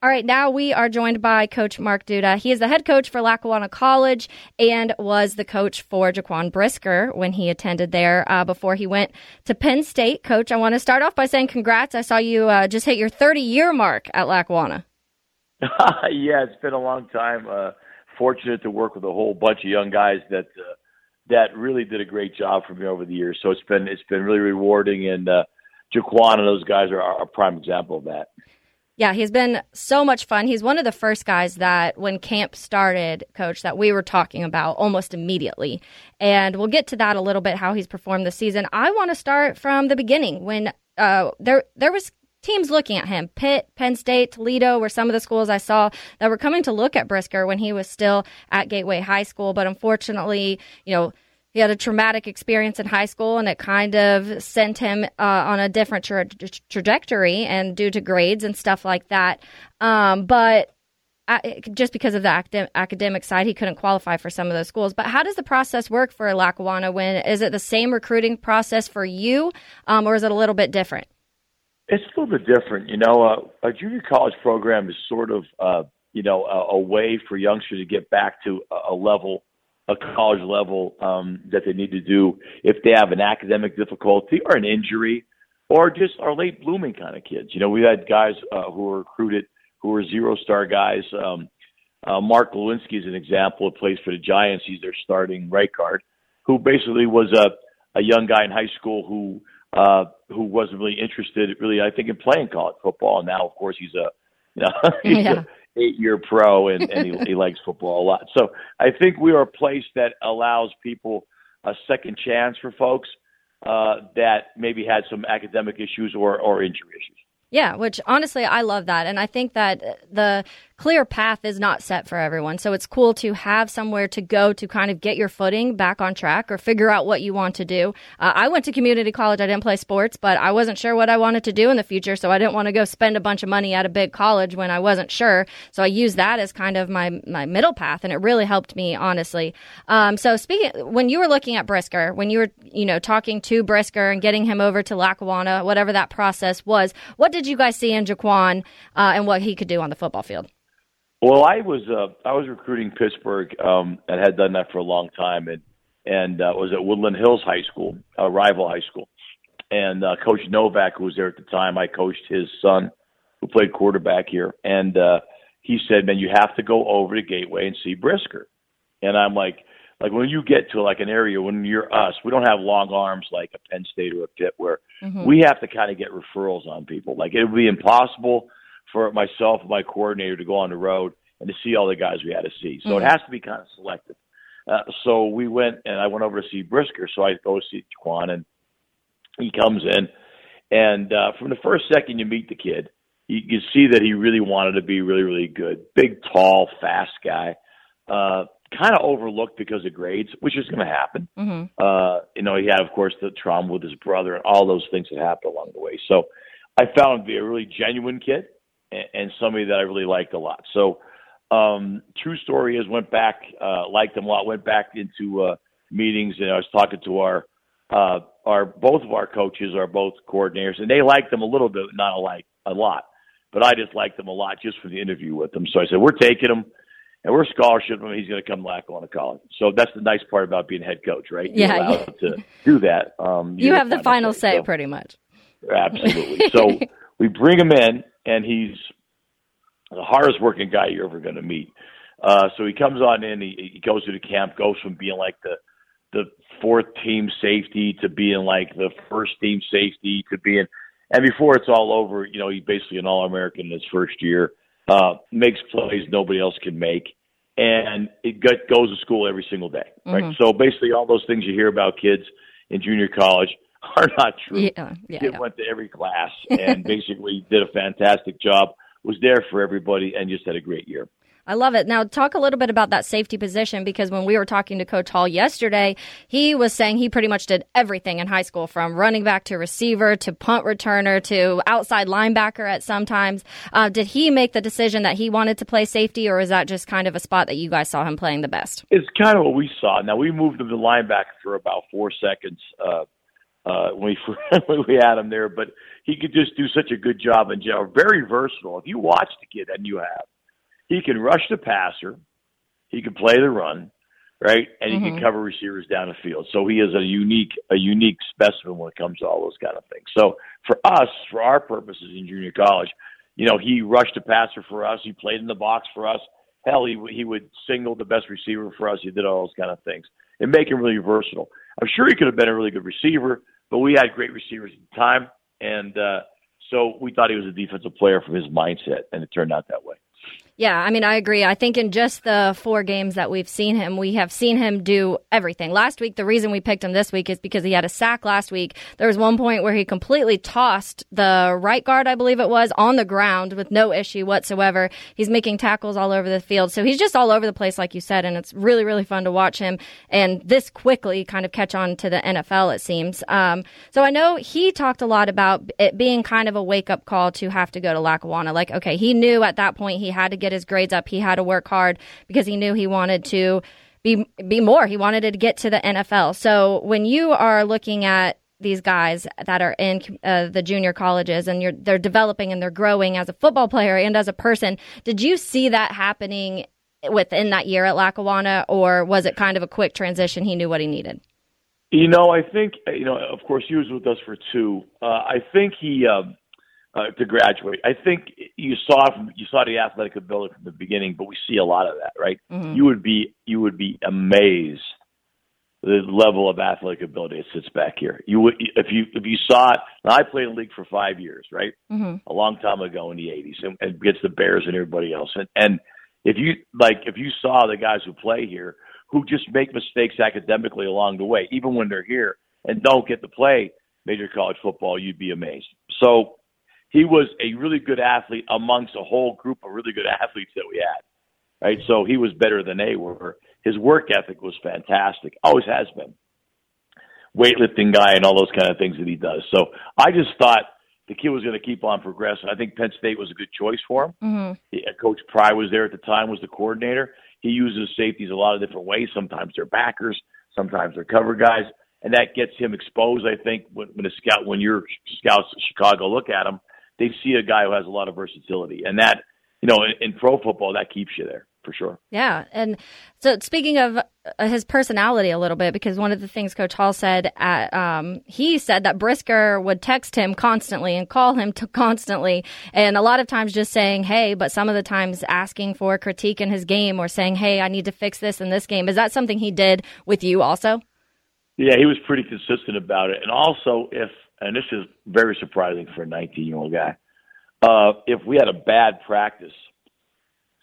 All right, now we are joined by Coach Mark Duda. He is the head coach for Lackawanna College and was the coach for Jaquan Brisker when he attended there uh, before he went to Penn State. Coach, I want to start off by saying congrats. I saw you uh, just hit your 30 year mark at Lackawanna. yeah, it's been a long time. Uh, fortunate to work with a whole bunch of young guys that uh, that really did a great job for me over the years. So it's been it's been really rewarding, and uh, Jaquan and those guys are, are a prime example of that. Yeah, he's been so much fun. He's one of the first guys that when camp started, coach, that we were talking about almost immediately. And we'll get to that a little bit how he's performed this season. I want to start from the beginning when uh, there there was teams looking at him. Pitt, Penn State, Toledo were some of the schools I saw that were coming to look at Brisker when he was still at Gateway High School, but unfortunately, you know, he had a traumatic experience in high school and it kind of sent him uh, on a different tra- trajectory and due to grades and stuff like that. Um, but just because of the academic, academic side he couldn't qualify for some of those schools. But how does the process work for lackawanna? When is it the same recruiting process for you um, or is it a little bit different? It's a little bit different you know uh, a junior college program is sort of uh, you know a, a way for youngsters to get back to a, a level a college level um, that they need to do if they have an academic difficulty or an injury or just are late blooming kind of kids. You know, we had guys uh, who were recruited who were zero star guys. Um, uh, Mark Glowinski is an example. He plays for the Giants. He's their starting right guard, who basically was a a young guy in high school who uh, who wasn't really interested, really, I think, in playing college football. And now, of course, he's a you know, he's yeah. a eight year pro and, and he, he likes football a lot. So I think we are a place that allows people a second chance for folks uh, that maybe had some academic issues or, or injury issues. Yeah, which honestly, I love that. And I think that the clear path is not set for everyone. So it's cool to have somewhere to go to kind of get your footing back on track or figure out what you want to do. Uh, I went to community college. I didn't play sports, but I wasn't sure what I wanted to do in the future. So I didn't want to go spend a bunch of money at a big college when I wasn't sure. So I used that as kind of my, my middle path and it really helped me, honestly. Um, so speaking, when you were looking at Brisker, when you were, you know, talking to Brisker and getting him over to Lackawanna, whatever that process was, what did you guys see in Jaquan uh, and what he could do on the football field? Well, I was uh, I was recruiting Pittsburgh um, and had done that for a long time, and and uh, was at Woodland Hills High School, a rival high school, and uh, Coach Novak, who was there at the time, I coached his son, who played quarterback here, and uh, he said, "Man, you have to go over to Gateway and see Brisker," and I'm like, like when you get to like an area when you're us, we don't have long arms like a Penn State or a Pitt, where mm-hmm. we have to kind of get referrals on people. Like it would be impossible for myself and my coordinator to go on the road and to see all the guys we had to see. So mm-hmm. it has to be kind of selective. Uh, so we went and I went over to see Brisker. So I go see Jaquan and he comes in and uh, from the first second you meet the kid, you, you see that he really wanted to be really, really good. Big, tall, fast guy. Uh, kind of overlooked because of grades, which is going to happen. Mm-hmm. Uh, you know, he had, of course, the trauma with his brother and all those things that happened along the way. So I found him to be a really genuine kid and, somebody that I really liked a lot. So, um, true story is went back, uh, liked him a lot, went back into, uh, meetings and I was talking to our, uh, our, both of our coaches are both coordinators and they liked them a little bit, not a like a lot, but I just liked them a lot just for the interview with them. So I said, we're taking him and we're scholarship him. He's going to come back on to College. So that's the nice part about being head coach, right? You're yeah, allowed to do that. Um, you have the final say, say so, pretty much. Absolutely. so we bring him in, and he's the hardest working guy you're ever going to meet. Uh, so he comes on in, he, he goes to the camp, goes from being like the the fourth team safety to being like the first team safety to being, and before it's all over, you know, he's basically an All American in his first year. Uh, makes plays nobody else can make, and it goes to school every single day. Right. Mm-hmm. So basically, all those things you hear about kids in junior college are not true. Yeah, yeah, Kid yeah. went to every class and basically did a fantastic job was there for everybody and just had a great year. I love it. Now, talk a little bit about that safety position because when we were talking to Coach Holl yesterday, he was saying he pretty much did everything in high school from running back to receiver to punt returner to outside linebacker at sometimes. Uh, did he make the decision that he wanted to play safety, or is that just kind of a spot that you guys saw him playing the best? It's kind of what we saw. Now, we moved him to the linebacker for about four seconds. Uh, uh, when we when we had him there, but he could just do such a good job in general. Very versatile. If you watch the kid, and you have, he can rush the passer, he can play the run, right, and he mm-hmm. can cover receivers down the field. So he is a unique a unique specimen when it comes to all those kind of things. So for us, for our purposes in junior college, you know, he rushed the passer for us. He played in the box for us. Hell, he he would single the best receiver for us. He did all those kind of things and make him really versatile. I'm sure he could have been a really good receiver, but we had great receivers at the time, and uh, so we thought he was a defensive player from his mindset, and it turned out that way. Yeah, I mean, I agree. I think in just the four games that we've seen him, we have seen him do everything. Last week, the reason we picked him this week is because he had a sack last week. There was one point where he completely tossed the right guard, I believe it was, on the ground with no issue whatsoever. He's making tackles all over the field. So he's just all over the place, like you said, and it's really, really fun to watch him and this quickly kind of catch on to the NFL, it seems. Um, so I know he talked a lot about it being kind of a wake up call to have to go to Lackawanna. Like, okay, he knew at that point he had to get get his grades up. He had to work hard because he knew he wanted to be be more. He wanted to get to the NFL. So when you are looking at these guys that are in uh, the junior colleges and they're developing and they're growing as a football player and as a person, did you see that happening within that year at Lackawanna, or was it kind of a quick transition? He knew what he needed. You know, I think you know. Of course, he was with us for two. Uh, I think he. Um, uh, to graduate. I think you saw from, you saw the athletic ability from the beginning, but we see a lot of that, right? Mm-hmm. You would be you would be amazed the level of athletic ability that sits back here. You would if you if you saw it. I played in the league for five years, right? Mm-hmm. A long time ago in the '80s, and, and against the Bears and everybody else. And, and if you like, if you saw the guys who play here who just make mistakes academically along the way, even when they're here and don't get to play major college football, you'd be amazed. So he was a really good athlete amongst a whole group of really good athletes that we had. Right, so he was better than they were. His work ethic was fantastic, always has been. Weightlifting guy and all those kind of things that he does. So I just thought the kid was going to keep on progressing. I think Penn State was a good choice for him. Mm-hmm. Coach Pry was there at the time, was the coordinator. He uses safeties a lot of different ways. Sometimes they're backers, sometimes they're cover guys, and that gets him exposed. I think when, when a scout, when your scouts in Chicago look at him, they see a guy who has a lot of versatility, and that you know in, in pro football that keeps you there for sure. Yeah, and so speaking of uh, his personality a little bit, because one of the things Coach Holl said at um, he said that Brisker would text him constantly and call him to constantly, and a lot of times just saying hey, but some of the times asking for critique in his game or saying hey, I need to fix this in this game. Is that something he did with you also? Yeah, he was pretty consistent about it, and also if and this is very surprising for a 19 year old guy. Uh, if we had a bad practice,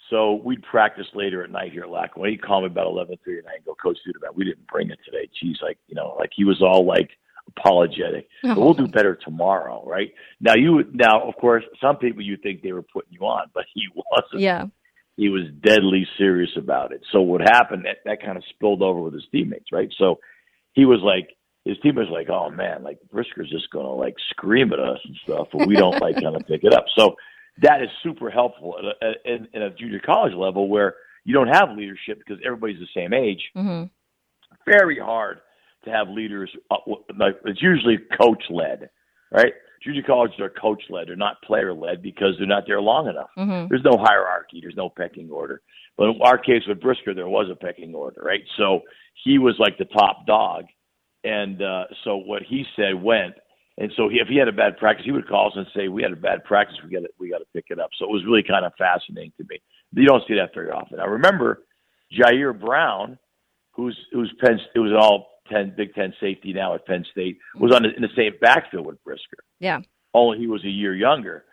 so we'd practice later at night here at Lackawanna. He'd call me about 11:30 at night and go, Coach Dudeman, we didn't bring it today. Geez, like you know, like he was all like apologetic. But we'll do better tomorrow, right? Now you now, of course, some people you think they were putting you on, but he wasn't. Yeah. He was deadly serious about it. So what happened that that kind of spilled over with his teammates, right? So he was like, his team was like, oh man, like Brisker's just going to like scream at us and stuff, but we don't like kind of pick it up. So that is super helpful at a, in, in a junior college level where you don't have leadership because everybody's the same age. Mm-hmm. Very hard to have leaders. Uh, like it's usually coach led, right? Junior colleges are coach led; they're not player led because they're not there long enough. Mm-hmm. There's no hierarchy. There's no pecking order. But in our case with Brisker, there was a pecking order, right? So he was like the top dog, and uh, so what he said went. And so he, if he had a bad practice, he would call us and say, "We had a bad practice. We got to we got to pick it up." So it was really kind of fascinating to me. You don't see that very often. I remember Ji'Ayir Brown, who's who's Penn, it was all ten Big Ten safety now at Penn State, was on the, in the same backfield with Brisker. Yeah. Only he was a year younger.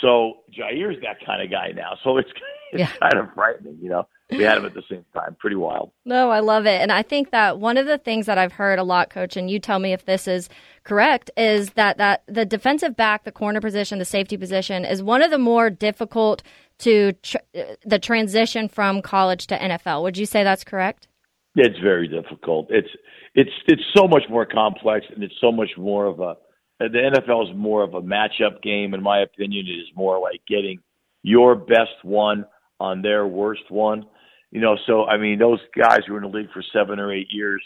So Ji'Ayir's that kind of guy now. So it's it's Yeah. kind of frightening, you know. We had him at the same time. Pretty wild. No, I love it. And I think that one of the things that I've heard a lot, coach, and you tell me if this is correct, is that, that the defensive back, the corner position, the safety position is one of the more difficult to tr- the transition from college to NFL. Would you say that's correct? It's very difficult. It's it's it's so much more complex, and it's so much more of a. The NFL is more of a matchup game, in my opinion. It is more like getting your best one on their worst one. You know, so I mean, those guys who are in the league for seven or eight years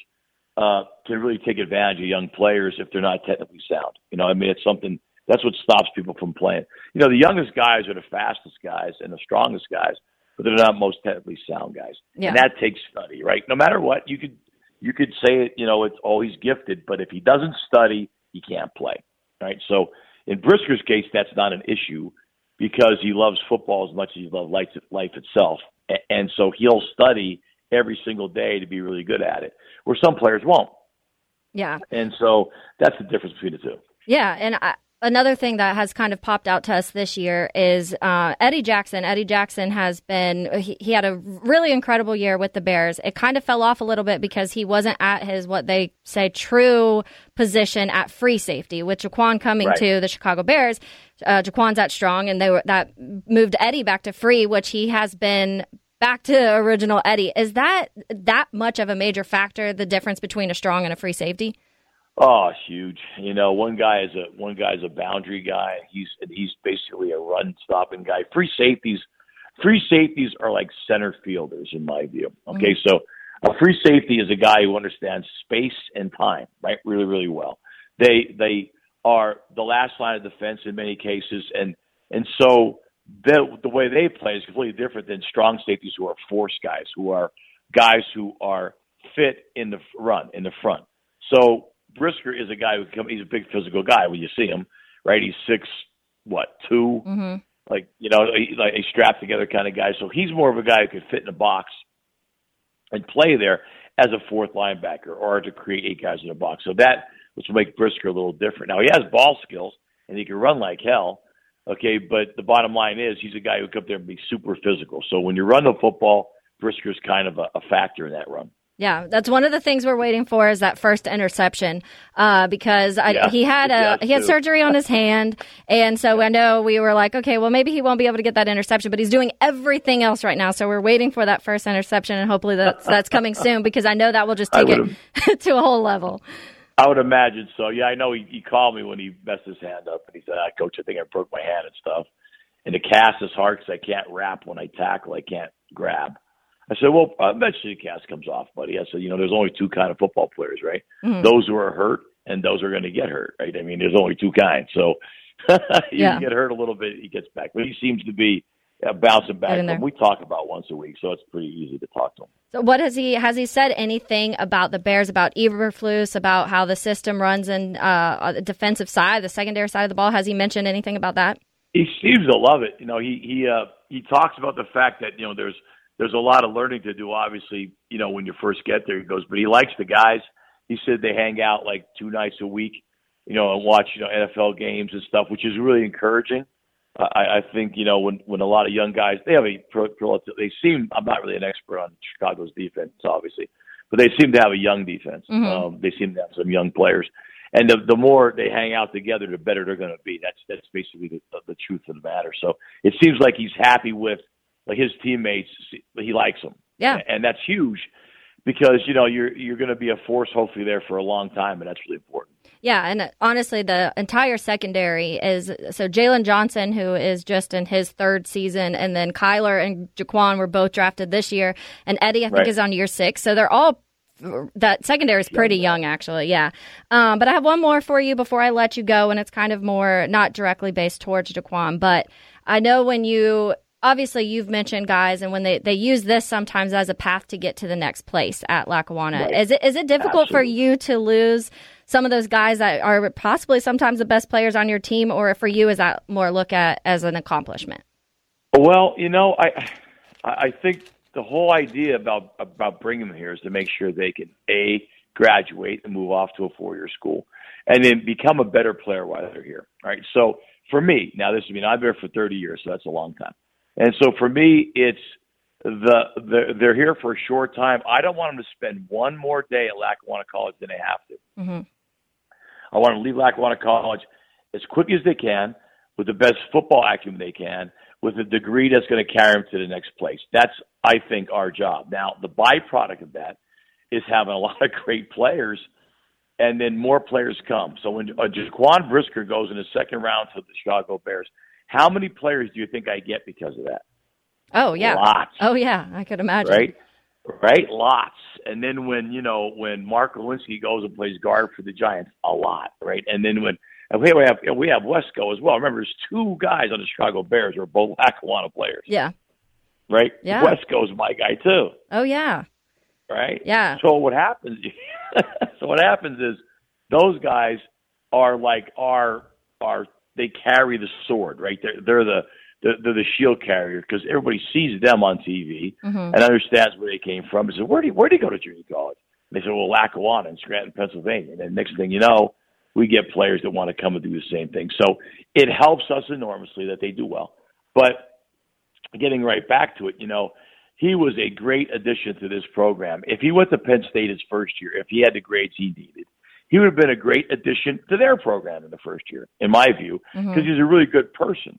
uh, can really take advantage of young players if they're not technically sound. You know, I mean, it's something that's what stops people from playing. You know, the youngest guys are the fastest guys and the strongest guys, but they're not most technically sound guys. Yeah. And that takes study, right? No matter what, you could you could say it, you know, it's always gifted, but if he doesn't study, he can't play. Right? So in Brisker's case, that's not an issue because he loves football as much as he loves life, life itself. And so he'll study every single day to be really good at it, where some players won't. Yeah. And so that's the difference between the two. Yeah, and I, another thing that has kind of popped out to us this year is uh, Eddie Jackson. Eddie Jackson has been he, he had a really incredible year with the Bears. It kind of fell off a little bit because he wasn't at his what they say true position at free safety. With Jaquan coming Right. to the Chicago Bears, uh, Jaquan's at strong, and they were that moved Eddie back to free, which he has been. Back to original Eddie. Is that that much of a major factor? The difference between a strong and a free safety? Oh, it's huge. You know, one guy is a one guy's a boundary guy. He's he's basically a run stopping guy. Free safeties, free safeties are like center fielders in my view. Okay, mm. so a free safety is a guy who understands space and time, right? Really, really well. They they are the last line of defense in many cases, and and so the the way they play is completely different than strong safeties who are force guys, who are guys who are fit in the run in the front. So Brisker is a guy who come. He's a big physical guy when you see him, right? He's six, what 2 Mm-hmm. like you know, he, like a strapped together kind of guy. So he's more of a guy who could fit in a box and play there as a fourth linebacker or to create eight guys in a box. So that which will make Brisker a little different. Now he has ball skills and he can run like hell. Okay, but the bottom line is he's a guy who can come up there and be super physical. So when you run the football, Brisker's kind of a, a factor in that run. Yeah, that's one of the things we're waiting for is that first interception, uh, because I, Yeah, he had a he had too. surgery on his hand, and so I know we were like, okay, well maybe he won't be able to get that interception, but he's doing everything else right now, so we're waiting for that first interception, and hopefully that's that's coming soon because I know that will just take it to a whole level. I would imagine so. Yeah, I know he, he called me when he messed his hand up, and he said, ah, "Coach, I think I broke my hand and stuff." And the cast is hard because I can't wrap when I tackle. I can't grab. I said, "Well, eventually the cast comes off, buddy." I said, "You know, there's only two kind of football players, right? Mhm. Those who are hurt and those who are going to get hurt, right? I mean, there's only two kinds. So you Yeah. get hurt a little bit, he gets back, but he seems to be uh, bouncing back. There. We talk about once a week, so it's pretty easy to talk to him. So what has he has he said anything about the Bears about Eberflus about how the system runs in uh, on the defensive side, the secondary side of the ball? Has he mentioned anything about that? he seems to love it. You know, he he uh, he talks about the fact that you know there's there's a lot of learning to do. Obviously, you know when you first get there, he goes, but he likes the guys. He said they hang out like two nights a week, you know, and watch you know NFL games and stuff, which is really encouraging. I, I think you know when when a lot of young guys they have a they seem I'm not really an expert on Chicago's defense, obviously, but they seem to have a young defense. Mhm. Um, they seem to have some young players and the the more they hang out together, the better they're going to be. That's that's basically the, the truth of the matter. So it seems like he's happy with like his teammates. He likes them, Yeah. and that's huge because you know you're you're going to be a force hopefully there for a long time, and that's really important. Yeah, and honestly, the entire secondary is so Jaylon Johnson, who is just in his third season, and then Kyler and Jaquan were both drafted this year, and Eddie I think Right. is on year six. So they're all that secondary is pretty young, actually. Yeah, um, but I have one more for you before I let you go, and it's kind of more not directly based towards Jaquan, but I know when you obviously you've mentioned guys and when they, they use this sometimes as a path to get to the next place at Lackawanna. Right. Is it is it difficult for you to lose some of those guys that are possibly sometimes the best players on your team, or for you is that more look at as an accomplishment? Well, you know, I I think the whole idea about about bringing them here is to make sure they can a graduate and move off to a four year school, and then become a better player while they're here. Right. So for me, now this I mean I've been here for thirty years, so that's a long time. And so for me, it's the, the they're here for a short time. I don't want them to spend one more day at Lackawanna College than they have to. Mm-hmm. I want them to leave Lackawanna College as quick as they can with the best football acumen they can with a degree that's going to carry them to the next place. That's, I think, our job. Now, the byproduct of that is having a lot of great players, and then more players come. So when uh, Jaquan Brisker goes in the second round to the Chicago Bears, how many players do you think I get because of that? Oh yeah, lots. Oh yeah, I could imagine. Right, right, lots. And then when you know when Mark Glowinski goes and plays guard for the Giants, a lot. Right, and then when and we have we have Wesco as well. Remember, there's two guys on the Chicago Bears who are both Lackawanna players. Yeah. Right. Yeah. Wesco's my guy too. Oh yeah. Right. Yeah. So what happens? so what happens is those guys are like our our they carry the sword, right? They're they're the they're, they're the shield carrier because everybody sees them on TV mm-hmm. and understands where they came from. And says, where do you, where do you go to junior college? And they said, well, Lackawanna in Scranton, Pennsylvania. And then next thing you know, we get players that want to come and do the same thing. So it helps us enormously that they do well. But getting right back to it, you know, he was a great addition to this program. If he went to Penn State his first year, if he had the grades he needed, he would have been a great addition to their program in the first year, in my view, because mm-hmm. he's a really good person.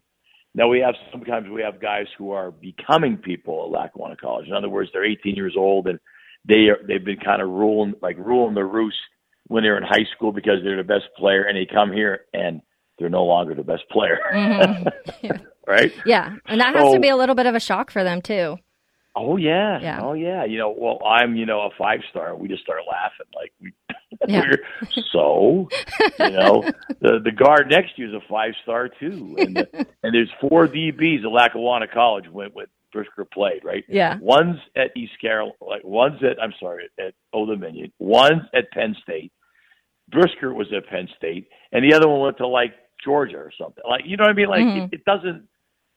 Now we have sometimes we have guys who are becoming people at Lackawanna College. In other words, they're 18 years old and they are they've been kind of ruling like ruling the roost when they're in high school because they're the best player, and they come here and they're no longer the best player. Mm-hmm. Right? Yeah, and that has So- to be a little bit of a shock for them too. Oh yeah. Yeah. Oh yeah. You know, well, I'm you know a five star. We just start laughing like we. Yeah. we're, so you know the the guard next to you is a five star too, and the, and there's four DBs at Lackawanna College when when Brisker played right. Yeah. One's at East Carolina, like one's at I'm sorry at Old Dominion. One's at Penn State. Brisker was at Penn State, and the other one went to like Georgia or something. Like you know what I mean? Like Mhm. it, it doesn't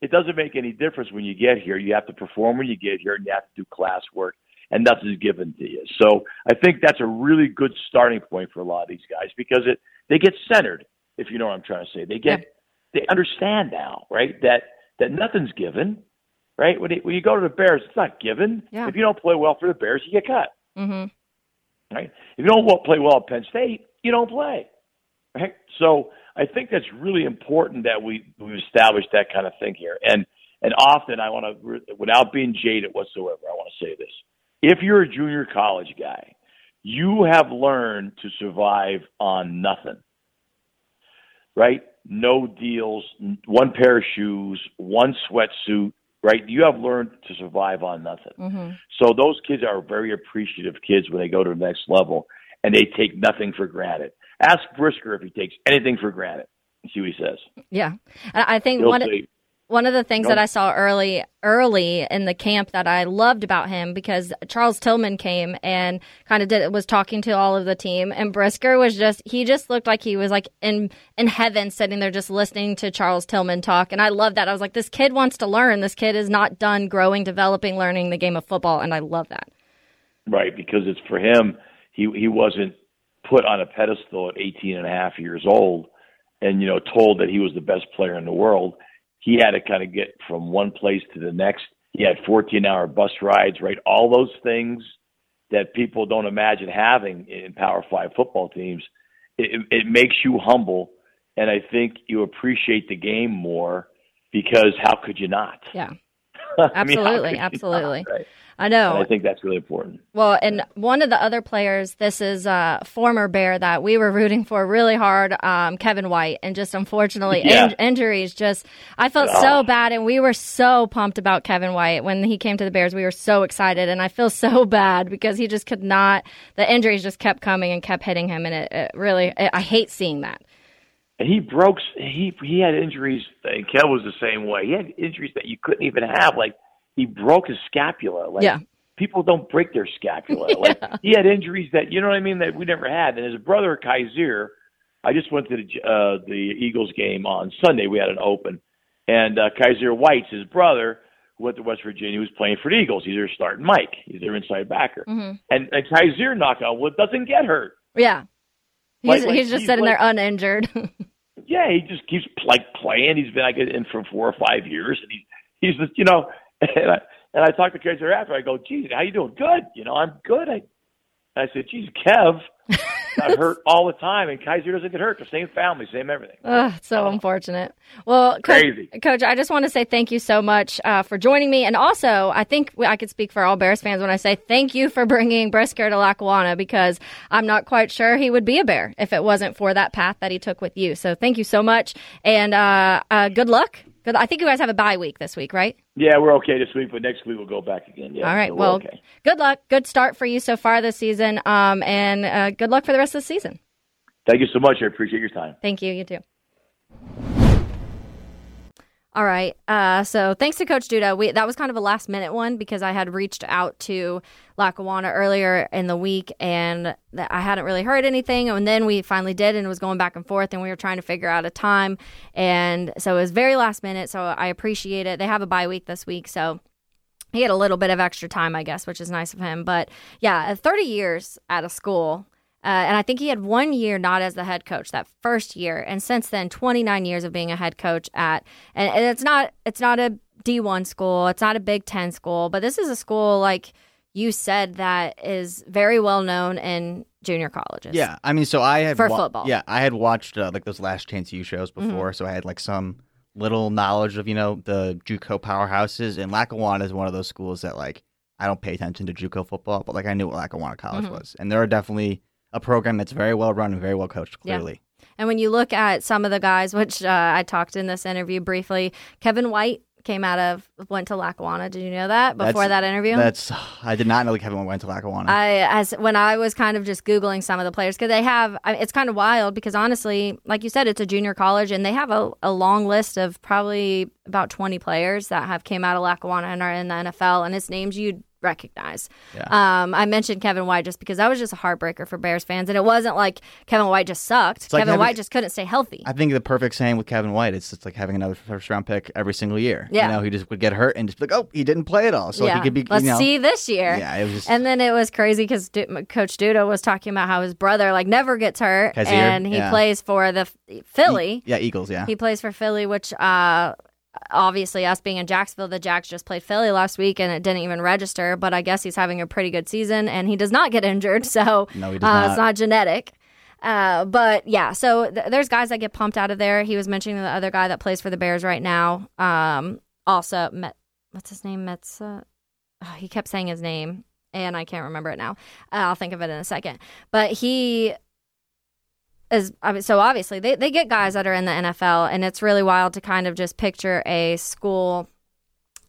it doesn't make any difference when you get here. You have to perform when you get here, and you have to do class work, and nothing's given to you. So I think that's a really good starting point for a lot of these guys because it they get centered. If you know what I'm trying to say, they get they understand now, right? That that nothing's given, right? When, it, when you go to the Bears, it's not given. Yeah. If you don't play well for the Bears, you get cut hmm right? If you don't play well at Penn State, you don't play, right? So I think that's really important that we we establish that kind of thing here. And and often I want to, without being jaded whatsoever, I want to say this: if you're a junior college guy, you have learned to survive on nothing, right? No deals, one pair of shoes, one sweatsuit, right? You have learned to survive on nothing. hmm So those kids are very appreciative kids when they go to the next level, and they take nothing for granted. Ask Brisker if he takes anything for granted. See what he says. Yeah, I think He'll one say, one of the things Nope. that I saw early early in the camp that I loved about him because Charles Tillman came and kind of did was talking to all of the team and Brisker was just he just looked like he was like in in heaven sitting there just listening to Charles Tillman talk and I love that. I was like this kid wants to learn. This kid is not done growing, developing, learning the game of football and I love that. right, because it's for him. He he wasn't put on a pedestal at 18 and a half years old, and you know told that he was the best player in the world. He had to kind of get from one place to the next. He had 14 hour bus rides, right? All those things that people don't imagine having in Power Five football teams. It, it makes you humble, and I think you appreciate the game more because how could you not? Yeah. I mean, Absolutely, not, absolutely. right? I know. And I think that's really important. Well, and one of the other players, this is a former Bear that we were rooting for really hard, um, Kevin White, and just unfortunately Yeah. in- injuries. Just I felt Oh. so bad, and we were so pumped about Kevin White when he came to the Bears. We were so excited, and I feel so bad because he just could not. The injuries just kept coming and kept hitting him, and it, it really I I hate seeing that. And he broke. He he had injuries. And Kev was the same way. He had injuries that you couldn't even have. Like he broke his scapula. Like Yeah. people don't break their scapula. Like he had injuries that you know what I mean that we never had. And his brother Kyzir, I just went to the uh, the Eagles game on Sunday. We had an open, and uh, Kyzir White's his brother who went to West Virginia. was playing for the Eagles. He's their starting Mike. He's their inside backer. hmm And, and Kyzir, knock on wood, doesn't get hurt. Yeah, he's Like- like he's just he's sitting like- there uninjured. Yeah, he just keeps like playing. He's been like in for four or five years, and he he's just, you know, and I and I talked to Kyzir after. I go, geez, how you doing? Good. You know, I'm good. I I said, geez, Kev got hurt all the time, and Kyzir doesn't get hurt. The same family, same everything. Ugh, so unfortunate. Well, Coach, Crazy. Coach, I just want to say thank you so much uh, for joining me, and also I think I could speak for all Bears fans when I say thank you for bringing Brisker to Lackawanna because I'm not quite sure he would be a Bear if it wasn't for that path that he took with you. So thank you so much, and uh, uh, good luck. I think you guys have a bye week this week, right? Yeah, we're okay this week, but next week we'll go back again. Yeah. All right. so well, okay. good luck. Good start for you so far this season, um, and uh, good luck for the rest of the season. Thank you so much. I appreciate your time. Thank you. You too. All right. Uh, so thanks to Coach Duda. We that was kind of a last minute one because I had reached out to Lackawanna earlier in the week and I hadn't really heard anything. And then we finally did, and it was going back and forth, and we were trying to figure out a time. And so it was very last minute. So I appreciate it. They have a bye week this week, so he had a little bit of extra time, I guess, which is nice of him. But yeah, 30 years at a school. Uh, and I think he had one year not as the head coach that first year, and since then, 29 years of being a head coach at. And, and it's not it's not a D1 school, it's not a Big Ten school, but this is a school like you said that is very well known in junior colleges. Yeah, I mean, so I had For football. Mm-hmm. Yeah, I had watched uh, like those Last Chance U shows before, so I had like some little knowledge of you know the JUCO powerhouses, and Lackawanna is one of those schools that like I don't pay attention to JUCO football, but like I knew what Lackawanna College Mhm. was, and there are definitely a program that's very well run and very well coached. Yeah. Clearly, And when you look at some of the guys, which uh, I talked in this interview briefly, Kevin White came out of went to Lackawanna. Did you know that before That's- that interview? that's I did not know that Kevin went to Lackawanna. I as when I was kind of just googling some of the players because they have it's kind of wild because honestly, like you said, it's a junior college and they have a, a long list of probably about twenty players that have came out of Lackawanna and are in the NFL, and it's names you'd recognize. Yeah. Um, I mentioned Kevin White just because that was just a heartbreaker for Bears fans, and it wasn't like Kevin White just sucked. like Kevin having- White just couldn't stay healthy. I think the perfect saying with Kevin White is it's like having another first round pick every single year. Yeah. you know, he just would get hurt and just be like, oh, he didn't play at all, so yeah, he could be. let's you know, see this year. Yeah, it was just. And then it was crazy because du- Coach Duda was talking about how his brother like never gets hurt, and he yeah. plays for the Philly. yeah, Eagles. Yeah, He plays for Philly, which uh, obviously us being in Jacksonville, the Jacks just played Philly last week and it didn't even register. But I guess he's having a pretty good season and he does not get injured, so No, he does uh, not. it's not genetic. Uh, but yeah, so th- there's guys that get pumped out of there. He was mentioning the other guy that plays for the Bears right now. Um, also, Met, what's his name? Metza. Oh, he kept saying his name, and I can't remember it now. Uh, I'll think of it in a second. But he is I mean, so obviously they, they get guys that are in the NFL, and it's really wild to kind of just picture a school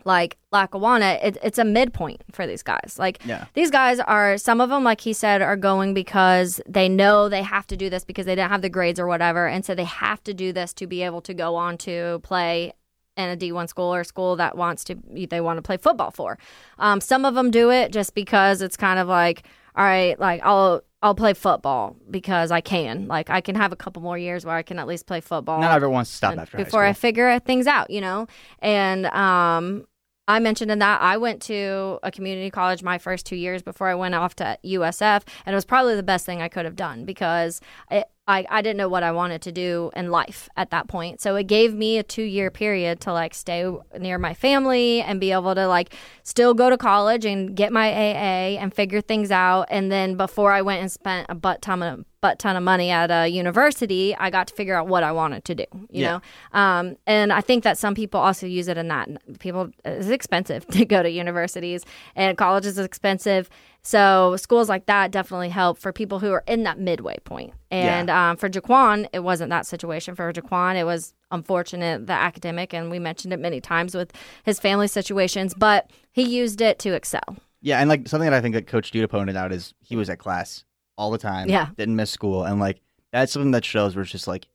like Lackawanna. It, it's a midpoint for these guys. Like Yeah. these guys are some of them, like he said, are going because they know they have to do this because they didn't have the grades or whatever, and so they have to do this to be able to go on to play in a D1 school or school that wants to they want to play football for. Um, some of them do it just because it's kind of like, all right, like I'll I'll play football because I can. Like I can have a couple more years where I can at least play football not everyone wants to stop after before I figure things out, you know. And um, I mentioned in that I went to a community college my first two years before I went off to USF, and it was probably the best thing I could have done because it, I I didn't know what I wanted to do in life at that point. So it gave me a two year period to like stay near my family and be able to like still go to college and get my AA and figure things out. And then before I went and spent a butt ton of butt ton of money at a university, I got to figure out what I wanted to do. You Yeah. know, um, and I think that some people also use it in that. People, it's expensive to go to universities, and college is expensive. So schools like that definitely help for people who are in that midway point. And um, for Jaquan, it wasn't that situation. For Jaquan, it was unfortunate the academic, and we mentioned it many times with his family situations. But he used it to excel. Yeah, and like something that I think that Coach Duda pointed out is he was at class all the time. Yeah. didn't miss school, and like that's something that shows where it's just like,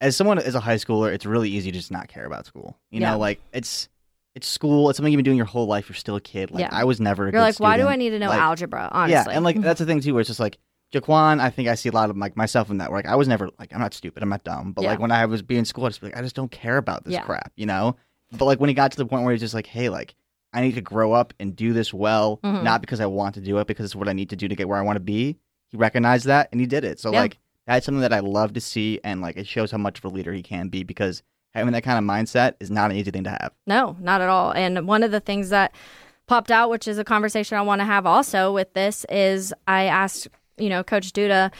as someone as a high schooler, it's really easy to just not care about school. You Yeah. know, like it's it's school. It's something you've been doing your whole life. You're still a kid. Like Yeah. I was never. A You're like, why do. I need to know Like, algebra? Honestly, Yeah, and like that's the thing too, where it's just like Jaquan. I think I see a lot of like myself in that. Where like I was never like I'm not stupid. I'm not dumb. But Yeah. like when I was being in school, I just be like I just don't care about this Yeah. crap. You know. But like when he got to the point where he's just like, hey, like I need to grow up and do this well, Mhm. not because I want to do it, because it's what I need to do to get where I want to be. He recognized that and he did it. So like that's something that I love to see, and like it shows how much of a leader he can be because having that kind of mindset is not an easy thing to have. No, not at all. And one of the things that popped out, which is a conversation I want to have also with this, is I asked, you know, Coach Duda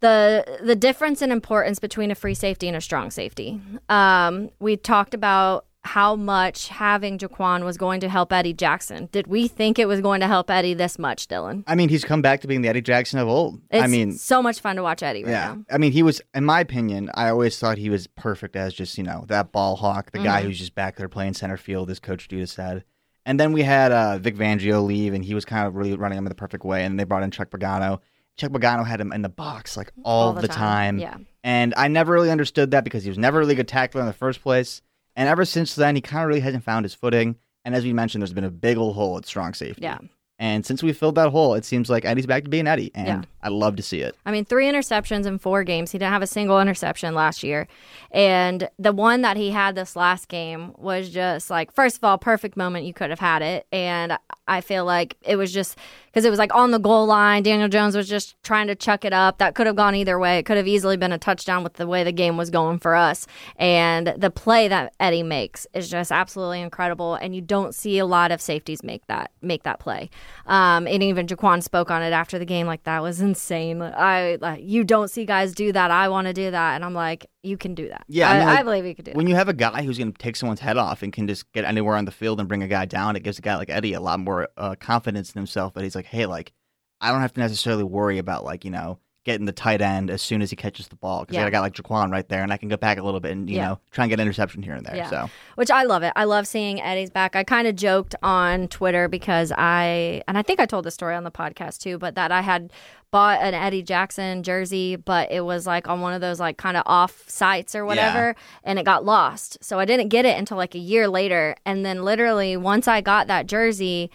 the the difference in importance between a free safety and a strong safety. Um, we talked about how much having Jaquan was going to help Eddie Jackson. Did we think it was going to help Eddie this much, Dylan? I mean, he's come back to being the Eddie Jackson of old. It's I mean, so much fun to watch Eddie right yeah. now. I mean, he was, in my opinion, I always thought he was perfect as just, you know, that ball hawk, the guy Mhm. who's just back there playing center field, as Coach Duda said. And then we had uh, Vic Fangio leave, and he was kind of really running him in the perfect way. And they brought in Chuck Pagano. Chuck Pagano had him in the box like all, the, time. Yeah. And I never really understood that because he was never really a good tackler in the first place. And ever since then, he kind of really hasn't found his footing. And as we mentioned, there's been a big old hole at strong safety. Yeah. And since we filled that hole, it seems like Eddie's back to being Eddie. And Yeah. I love to see it. I mean, three interceptions in four games. He didn't have a single interception last year. And the one that he had this last game was just like, first of all, perfect moment you could have had it. And I feel like it was just because it was like on the goal line. Daniel Jones was just trying to chuck it up. That could have gone either way. It could have easily been a touchdown with the way the game was going for us. And the play that Eddie makes is just absolutely incredible. And you don't see a lot of safeties make that make that play. Um, and even Jaquan spoke on it after the game, like that was insane. I like you don't see guys do that. I want to do that, and I'm like, you can do that. Yeah, I I, mean, like, I believe you could do that. When you have a guy who's going to take someone's head off and can just get anywhere on the field and bring a guy down, it gives a guy like Eddie a lot more uh, confidence in himself. That he's like, hey, like I don't have to necessarily worry about like you know getting the tight end as soon as he catches the ball because I got like Jaquan right there, and I can go back a little bit and you Yeah. know try and get an interception here and there. Yeah. So which I love it. I love seeing Eddie's back. I kind of joked on Twitter because I, and I think I told the story on the podcast too, but that I had bought an Eddie Jackson jersey, but it was like on one of those like kind of off sites or whatever, and it got lost. So I didn't get it until like a year later. And then literally once I got that jersey,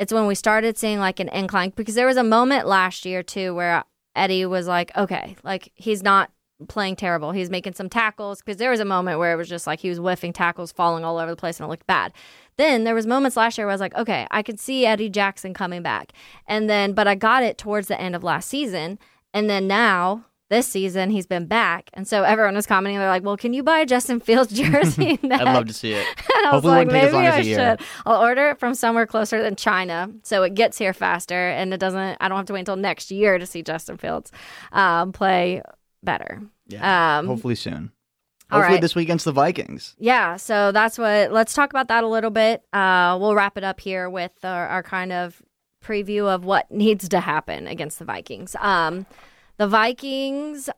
it's when we started seeing like an incline because there was a moment last year too where Eddie was like, okay, like he's not playing terrible. He's making some tackles because there was a moment where it was just like he was whiffing tackles, falling all over the place, and it looked bad. Then there was moments last year where I was like, okay, I could see Eddie Jackson coming back, and then but I got it towards the end of last season, and then now. This season, he's been back, and so everyone was commenting. They're like, "Well, can you buy a Justin Fields jersey?" I'd love to see it. And I was Hopefully it like, maybe long as I a year. should. I'll order it from somewhere closer than China, so it gets here faster, and it doesn't. I don't have to wait until next year to see Justin Fields um, play better. Yeah, Um, hopefully soon. Hopefully right. this week against the Vikings. Yeah, so that's what. Let's talk about that a little bit. Uh, we'll wrap it up here with our, our kind of preview of what needs to happen against the Vikings. Um, the Vikings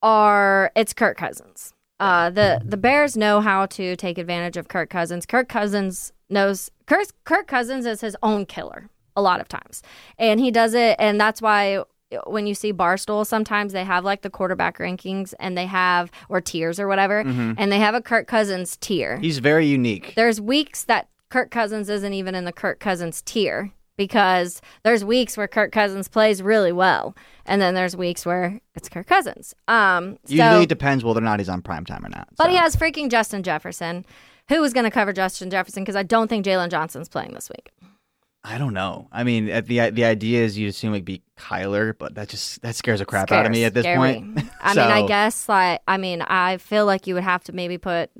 are it's Kirk Cousins. Uh, the the Bears know how to take advantage of Kirk Cousins. Kirk Cousins knows Kirk Kirk Cousins is his own killer a lot of times, and he does it, and that's why when you see Barstool, sometimes they have like the quarterback rankings, and they have or tiers or whatever, and they have a Kirk Cousins tier. He's very unique. There's weeks that Kirk Cousins isn't even in the Kirk Cousins tier because there's weeks where Kirk Cousins plays really well, and then there's weeks where it's Kirk Cousins. Um, Usually so, it depends whether or not he's on prime time or not. but he has freaking Justin Jefferson. Who is going to cover Justin Jefferson? Because I don't think Jaylon Johnson's playing this week. I don't know. I mean, at the the idea is you assume it'd be Kyler, but that just that scares the crap out of me at this point. I mean, I guess like I mean, I feel like you would have to maybe put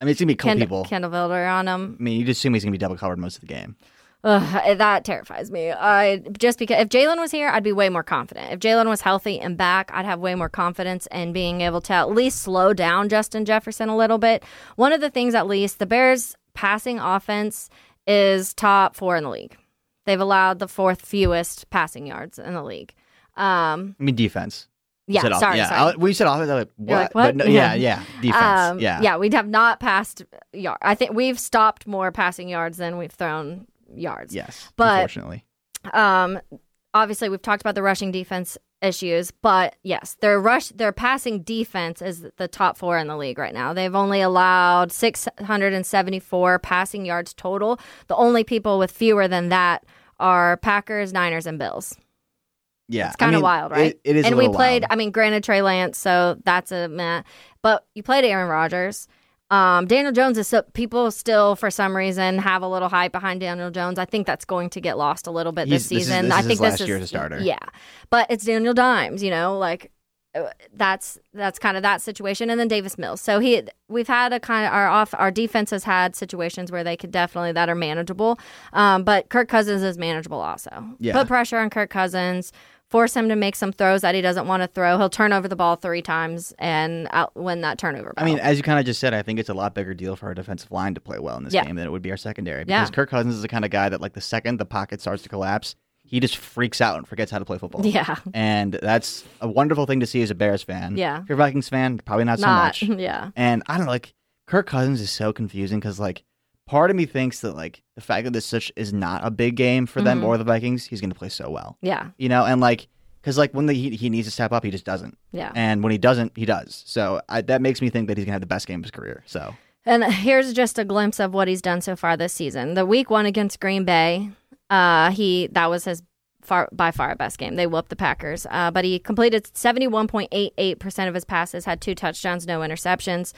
I mean, it's gonna be cool Kend- people. Kindle Vildor on him. I mean, you just assume he's gonna be double covered most of the game. Ugh, that terrifies me. I just because if Jaylon was here, I'd be way more confident. If Jaylon was healthy and back, I'd have way more confidence in being able to at least slow down Justin Jefferson a little bit. One of the things, at least, the Bears' passing offense is top four in the league. They've allowed the fourth fewest passing yards in the league. Um, I mean, defense. Yeah, off- sorry, yeah. sorry. I- we said offense. Like, what? like, what? But no, Yeah. yeah, yeah, defense. Um, yeah, yeah, we have not passed yard. I think we've stopped more passing yards than we've thrown yards. Yes, But- unfortunately, Um, obviously, we've talked about the rushing defense issues, but yes, their rush, their passing defense is the top four in the league right now. They've only allowed 674 passing yards total. The only people with fewer than that are Packers, Niners, and Bills. yeah. It's kind I of mean, wild, right? It, it is. And we played. wild. I mean, granted, Trey Lance, so that's a meh. But you played Aaron Rodgers. Um, Daniel Jones is so, people still for some reason have a little hype behind Daniel Jones. I think that's going to get lost a little bit this He's- this is- season. this I is think his this last is a starter. Yeah, but it's Daniel Dimes. You know, like uh, that's that's kind of that situation. And then Davis Mills. So he we've had a kind of our off our defense has had situations where they could definitely that are manageable. Um, but Kirk Cousins is manageable also. Yeah. Put pressure on Kirk Cousins. Force him to make some throws that he doesn't want to throw. He'll turn over the ball three times and out, win that turnover. I mean, as you kind of just said, I think it's a lot bigger deal for our defensive line to play well in this Yeah. game than it would be our secondary. Yeah. Because Kirk Cousins is the kind of guy that, like, the second the pocket starts to collapse, he just freaks out and forgets how to play football. yeah, And that's a wonderful thing to see as a Bears fan. Yeah. If you're a Vikings fan, probably not so much. yeah, And I don't know, like Kirk Cousins is so confusing because like part of me thinks that like the fact that this such is not a big game for them Mhm. or the Vikings, he's going to play so well. yeah, You know, and like because like when the, he he needs to step up, he just doesn't, yeah. and when he doesn't, he does. So I, that makes me think that he's going to have the best game of his career. So And here's just a glimpse of what he's done so far this season. The week one against Green Bay, uh, he that was his far by far best game. They whooped the Packers, uh, but he completed 71.88 percent of his passes, had two touchdowns, no interceptions.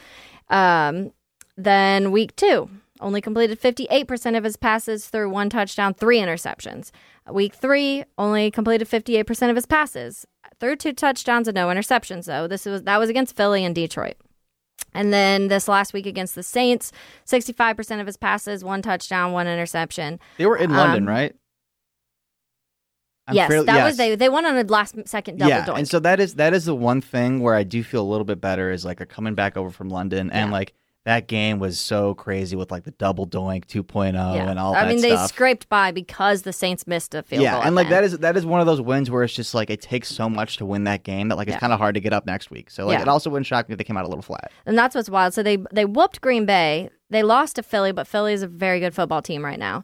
Um, then week two, only completed 58 percent of his passes through one touchdown, three interceptions. Week three, only completed 58 percent of his passes through two touchdowns and no interceptions. Though this was that was against Philly and Detroit. And then this last week against the Saints, 65% of his passes, one touchdown, one interception. they were in London, Um, right? I'm yes, fairly- that yes. was they. They won on a last second double yeah, doink. and so that is that is the one thing where I do feel a little bit better is like they're coming back over from London and Yeah. like that game was so crazy with like the double doink 2.0 yeah. and all I that mean, they stuff. scraped by because the Saints missed a field yeah, goal. and like that is that is one of those wins where it's just like it takes so much to win that game that like it's Yeah. kind of hard to get up next week. So like Yeah. it also wouldn't shock me if they came out a little flat. and that's what's wild. So they they whooped Green Bay. They lost to Philly, but Philly is a very good football team right now.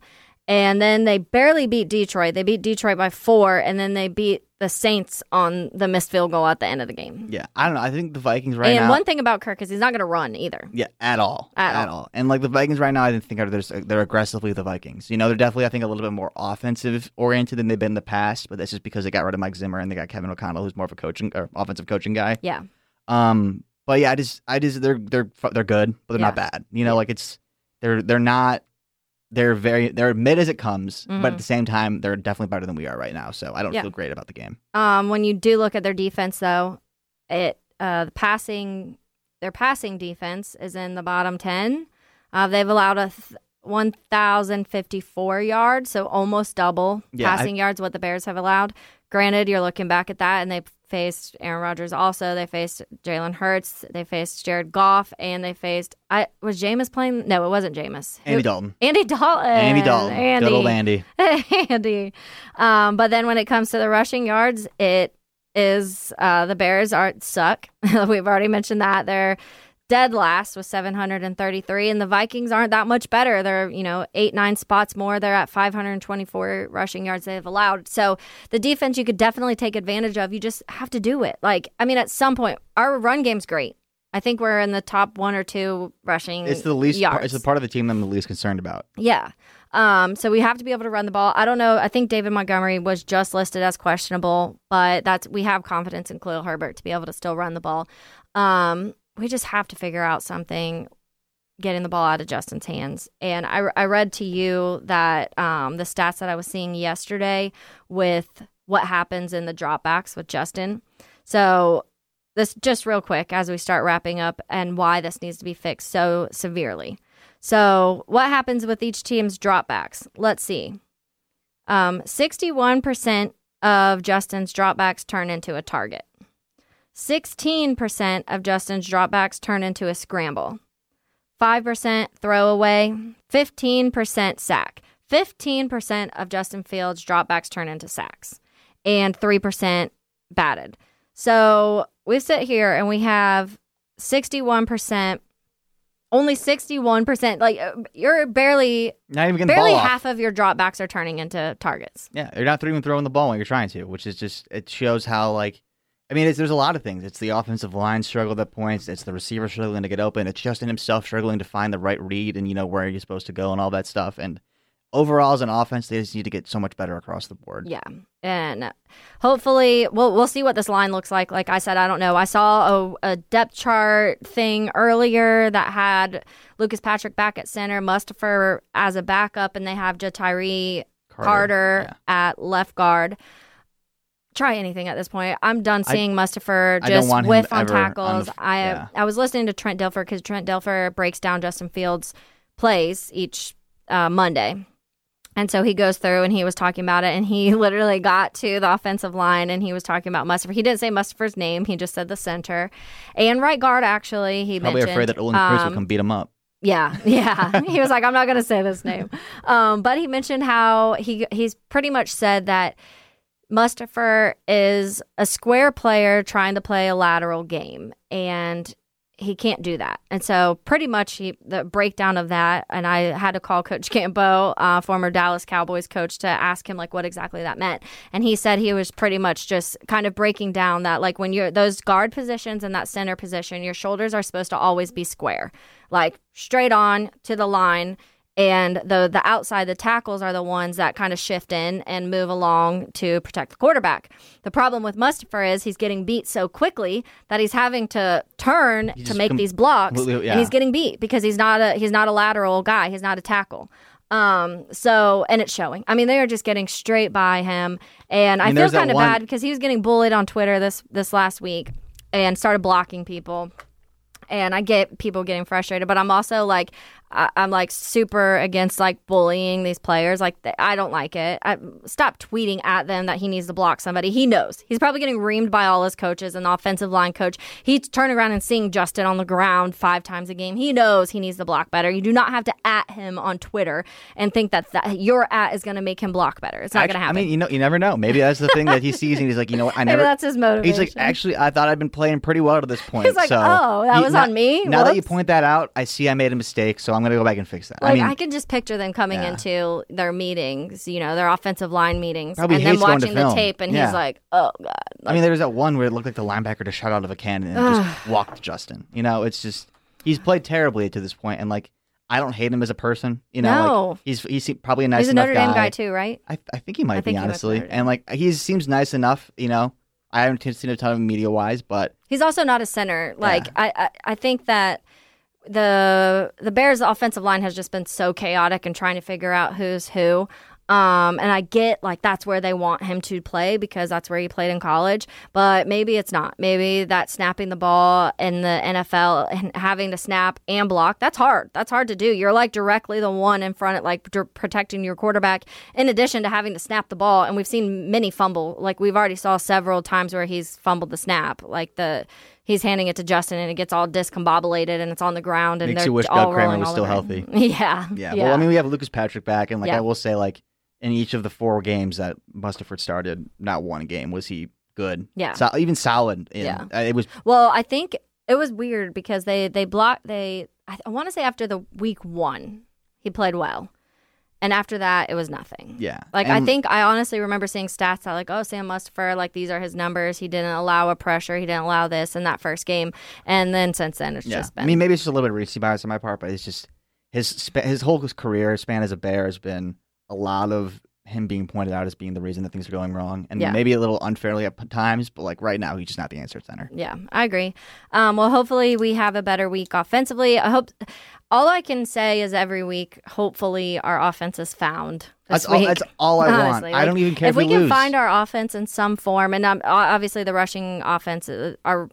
And then they barely beat Detroit. They beat Detroit by four, and then they beat the Saints on the missed field goal at the end of the game. Yeah, I don't know. I think the Vikings right and now. one thing about Kirk is he's not going to run either. yeah, at all, At all. And like the Vikings right now, I didn't think are they're, they're aggressively the Vikings. You know, they're definitely I think a little bit more offensive oriented than they've been in the past. But that's just because they got rid of Mike Zimmer and they got Kevin O'Connell, who's more of a coaching or offensive coaching guy. Yeah. Um, but yeah, I just, I just, they're, they're, they're good, but they're not bad. You know, Yeah. like it's, they're, they're not, they're very, they're mid as it comes, but at Mhm. the same time, they're definitely better than we are right now. So I don't Yeah. feel great about the game. Um, when you do look at their defense, though, it uh, the passing their passing defense is in the bottom ten. Uh, they've allowed a th- one thousand fifty four yards, so almost double Yeah, I- passing yards what the Bears have allowed. Granted, you're looking back at that, and they faced Aaron Rodgers. Also, they faced Jalen Hurts. They faced Jared Goff, and they faced. I was Jameis playing. No, it wasn't Jameis. Andy Who- Dalton. Andy Dalton. Andy Dalton. Andy. Good old Andy. Andy. Um, but then when it comes to the rushing yards, it is uh, the Bears are suck. We've already mentioned that they're dead last with 733, and the Vikings aren't that much better. They're you know eight nine spots more. They're at 524 rushing yards they've allowed. So the defense you could definitely take advantage of. You just have to do it. Like I mean, at some point, our run game's great. I think we're in the top one or two rushing. It's the least, part, yards. it's the part of the team I'm the least concerned about. Yeah. Um, so we have to be able to run the ball. I don't know. I think David Montgomery was just listed as questionable, but that's we have confidence in Khalil Herbert to be able to still run the ball. Um, we just have to figure out something getting the ball out of Justin's hands. And I, I read to you that um, the stats that I was seeing yesterday with what happens in the dropbacks with Justin. So this just real quick as we start wrapping up and why this needs to be fixed so severely. So, what happens with each team's dropbacks? Let's see. Um, 61% of Justin's dropbacks turn into a target. 16% of Justin's dropbacks turn into a scramble. 5% throwaway. 15% sack. 15% of Justin Fields' dropbacks turn into sacks. And 3% batted. So we sit here and we have 61%, only 61%. Like uh, you're barely, Not even barely ball off. half of your dropbacks are turning into targets. Yeah, you're not even throwing the ball when you're trying to, which is just it shows how like I mean, it's, there's a lot of things. It's the offensive line struggle at points. It's the receiver struggling to get open. It's Justin himself struggling to find the right read and you know where you're supposed to go and all that stuff. And overall, as an offense, they just need to get so much better across the board. Yeah. And hopefully we'll we'll see what this line looks like. Like I said, I don't know. I saw a, a depth chart thing earlier that had Lucas Patrick back at center, Mustipher as a backup, and they have Ja'Tyre Carter, yeah. at left guard. Try anything at this point. I'm done seeing I just whiff on ever on the tackles. I yeah. I was listening to Trent Dilfer because Trent Dilfer breaks down Justin Fields' plays each uh, Monday. And so he goes through and he was talking about it, and he literally got to the offensive line and he was talking about Mustipher. He didn't say Mustipher's name; he just said the center and right guard. Actually, he Probably mentioned, afraid that Olin Kreutz will um, come beat him up. yeah, yeah. he was like, I'm not going to say this name. Um, but he mentioned how he he's pretty much said that Mustipher is a square player trying to play a lateral game, and he can't do that. And so, pretty much, he, the breakdown of that, and I had to call Coach Campo, uh, former Dallas Cowboys coach, to ask him like what exactly that meant. And he said he was pretty much just kind of breaking down that like when you're those guard positions and that center position, your shoulders are supposed to always be square, like straight on to the line and the the outside the tackles are the ones that kind of shift in and move along to protect the quarterback. The problem with Mustipher is he's getting beat so quickly that he's having to turn to make com- these blocks completely- and he's getting beat because he's not a he's not a lateral guy, he's not a tackle. Um so and it's showing. I mean they are just getting straight by him and I, mean, feel kind of one- bad because he was getting bullied on Twitter this this last week and started blocking people and I get people getting frustrated, but I'm also like, I, I'm like super against like bullying these players. Like, th- I don't like it. I, stop tweeting at them that he needs to block somebody. He knows he's probably getting reamed by all his coaches and the offensive line coach. He's turning around and seeing Justin on the ground five times a game. He knows he needs to block better. You do not have to at him on Twitter and think that, that your at is going to make him block better. It's not going to happen. I mean, you know, you never know. Maybe that's the thing that he sees, and he's like, you know what? I Maybe never. that's his motivation. He's like, actually, I thought I'd been playing pretty well to this point. He's like, so "Oh, that you- was now- on me? Now that you point that out, I see I made a mistake, so I'm gonna go back and fix that. Like I mean, I can just picture them coming Yeah. into their meetings, you know, their offensive line meetings, Probably and then going to watching the film. tape, and Yeah. he's like, "Oh God!" I mean, there was that one where it looked like the linebacker just shot out of a cannon and just walked Justin. You know, it's just he's played terribly to this point, and like I don't hate him as a person. You know, No. like, he's he's probably a nice He's a enough Notre guy. Dame guy too, right? I I think he might I be honestly, and like he seems nice enough. You know, I haven't seen a ton of media wise, but He's also not a center. Like I, I, I think that the the Bears' offensive line has just been so chaotic and trying to figure out who's who. Um, and I get like that's where they want him to play because that's where he played in college. But maybe it's not. Maybe that snapping the ball in the NFL and having to snap and block that's hard. That's hard to do. You're like directly the one in front of like d- protecting your quarterback. In addition to having to snap the ball, and we've seen many fumble. Like we've already saw several times where he's fumbled the snap. Like the he's handing it to Justin and it gets all discombobulated and it's on the ground and Makes they're you wish all Doug Kramer was still healthy. Yeah, yeah. Well, I mean, we have Lucas Patrick back, and like Yeah. I will say, like in each of the four games that Mustipher started, not one game was he good. Yeah. so, even solid. in- Yeah. uh, it was Well, I think it was weird because they they blocked they I, I want to say after the week one he played well, and after that it was nothing. yeah. Like I think I honestly remember seeing stats that like oh Sam Mustipher like these are his numbers he didn't allow a pressure he didn't allow this in that first game and then since then it's Yeah, just been I mean, maybe it's just a little bit of recency bias on my part, but it's just his his whole career span as a Bear has been a lot of him being pointed out as being the reason that things are going wrong, and Yeah. maybe a little unfairly at times. But like right now, he's just not the answer at center. Yeah, I agree. Um, well, hopefully we have a better week offensively. I hope. All I can say is every week, hopefully our offense is found. That's all. That's all I want. Honestly, I don't even care if, if we can lose. find our offense in some form, and um, obviously the rushing offense, uh, our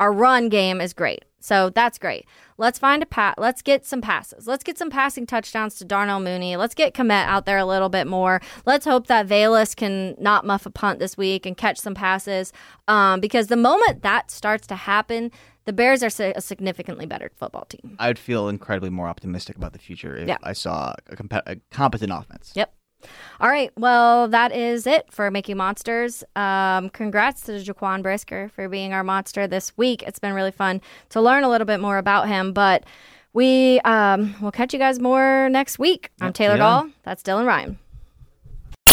our run game is great, so that's great. Let's find a pat. Let's get some passes. Let's get some passing touchdowns to Darnell Mooney. Let's get Kmet out there a little bit more. Let's hope that Velus can not muff a punt this week and catch some passes. Um, because the moment that starts to happen, the Bears are a significantly better football team. I would feel incredibly more optimistic about the future if Yeah. I saw a, compe- a competent offense. Yep. All right. Well, that is it for Making Monsters. Um, congrats to Jaquan Brisker for being our monster this week. It's been really fun to learn a little bit more about him, but we um, will catch you guys more next week. I'm Taylor. Doll. That's Dylan Ryan.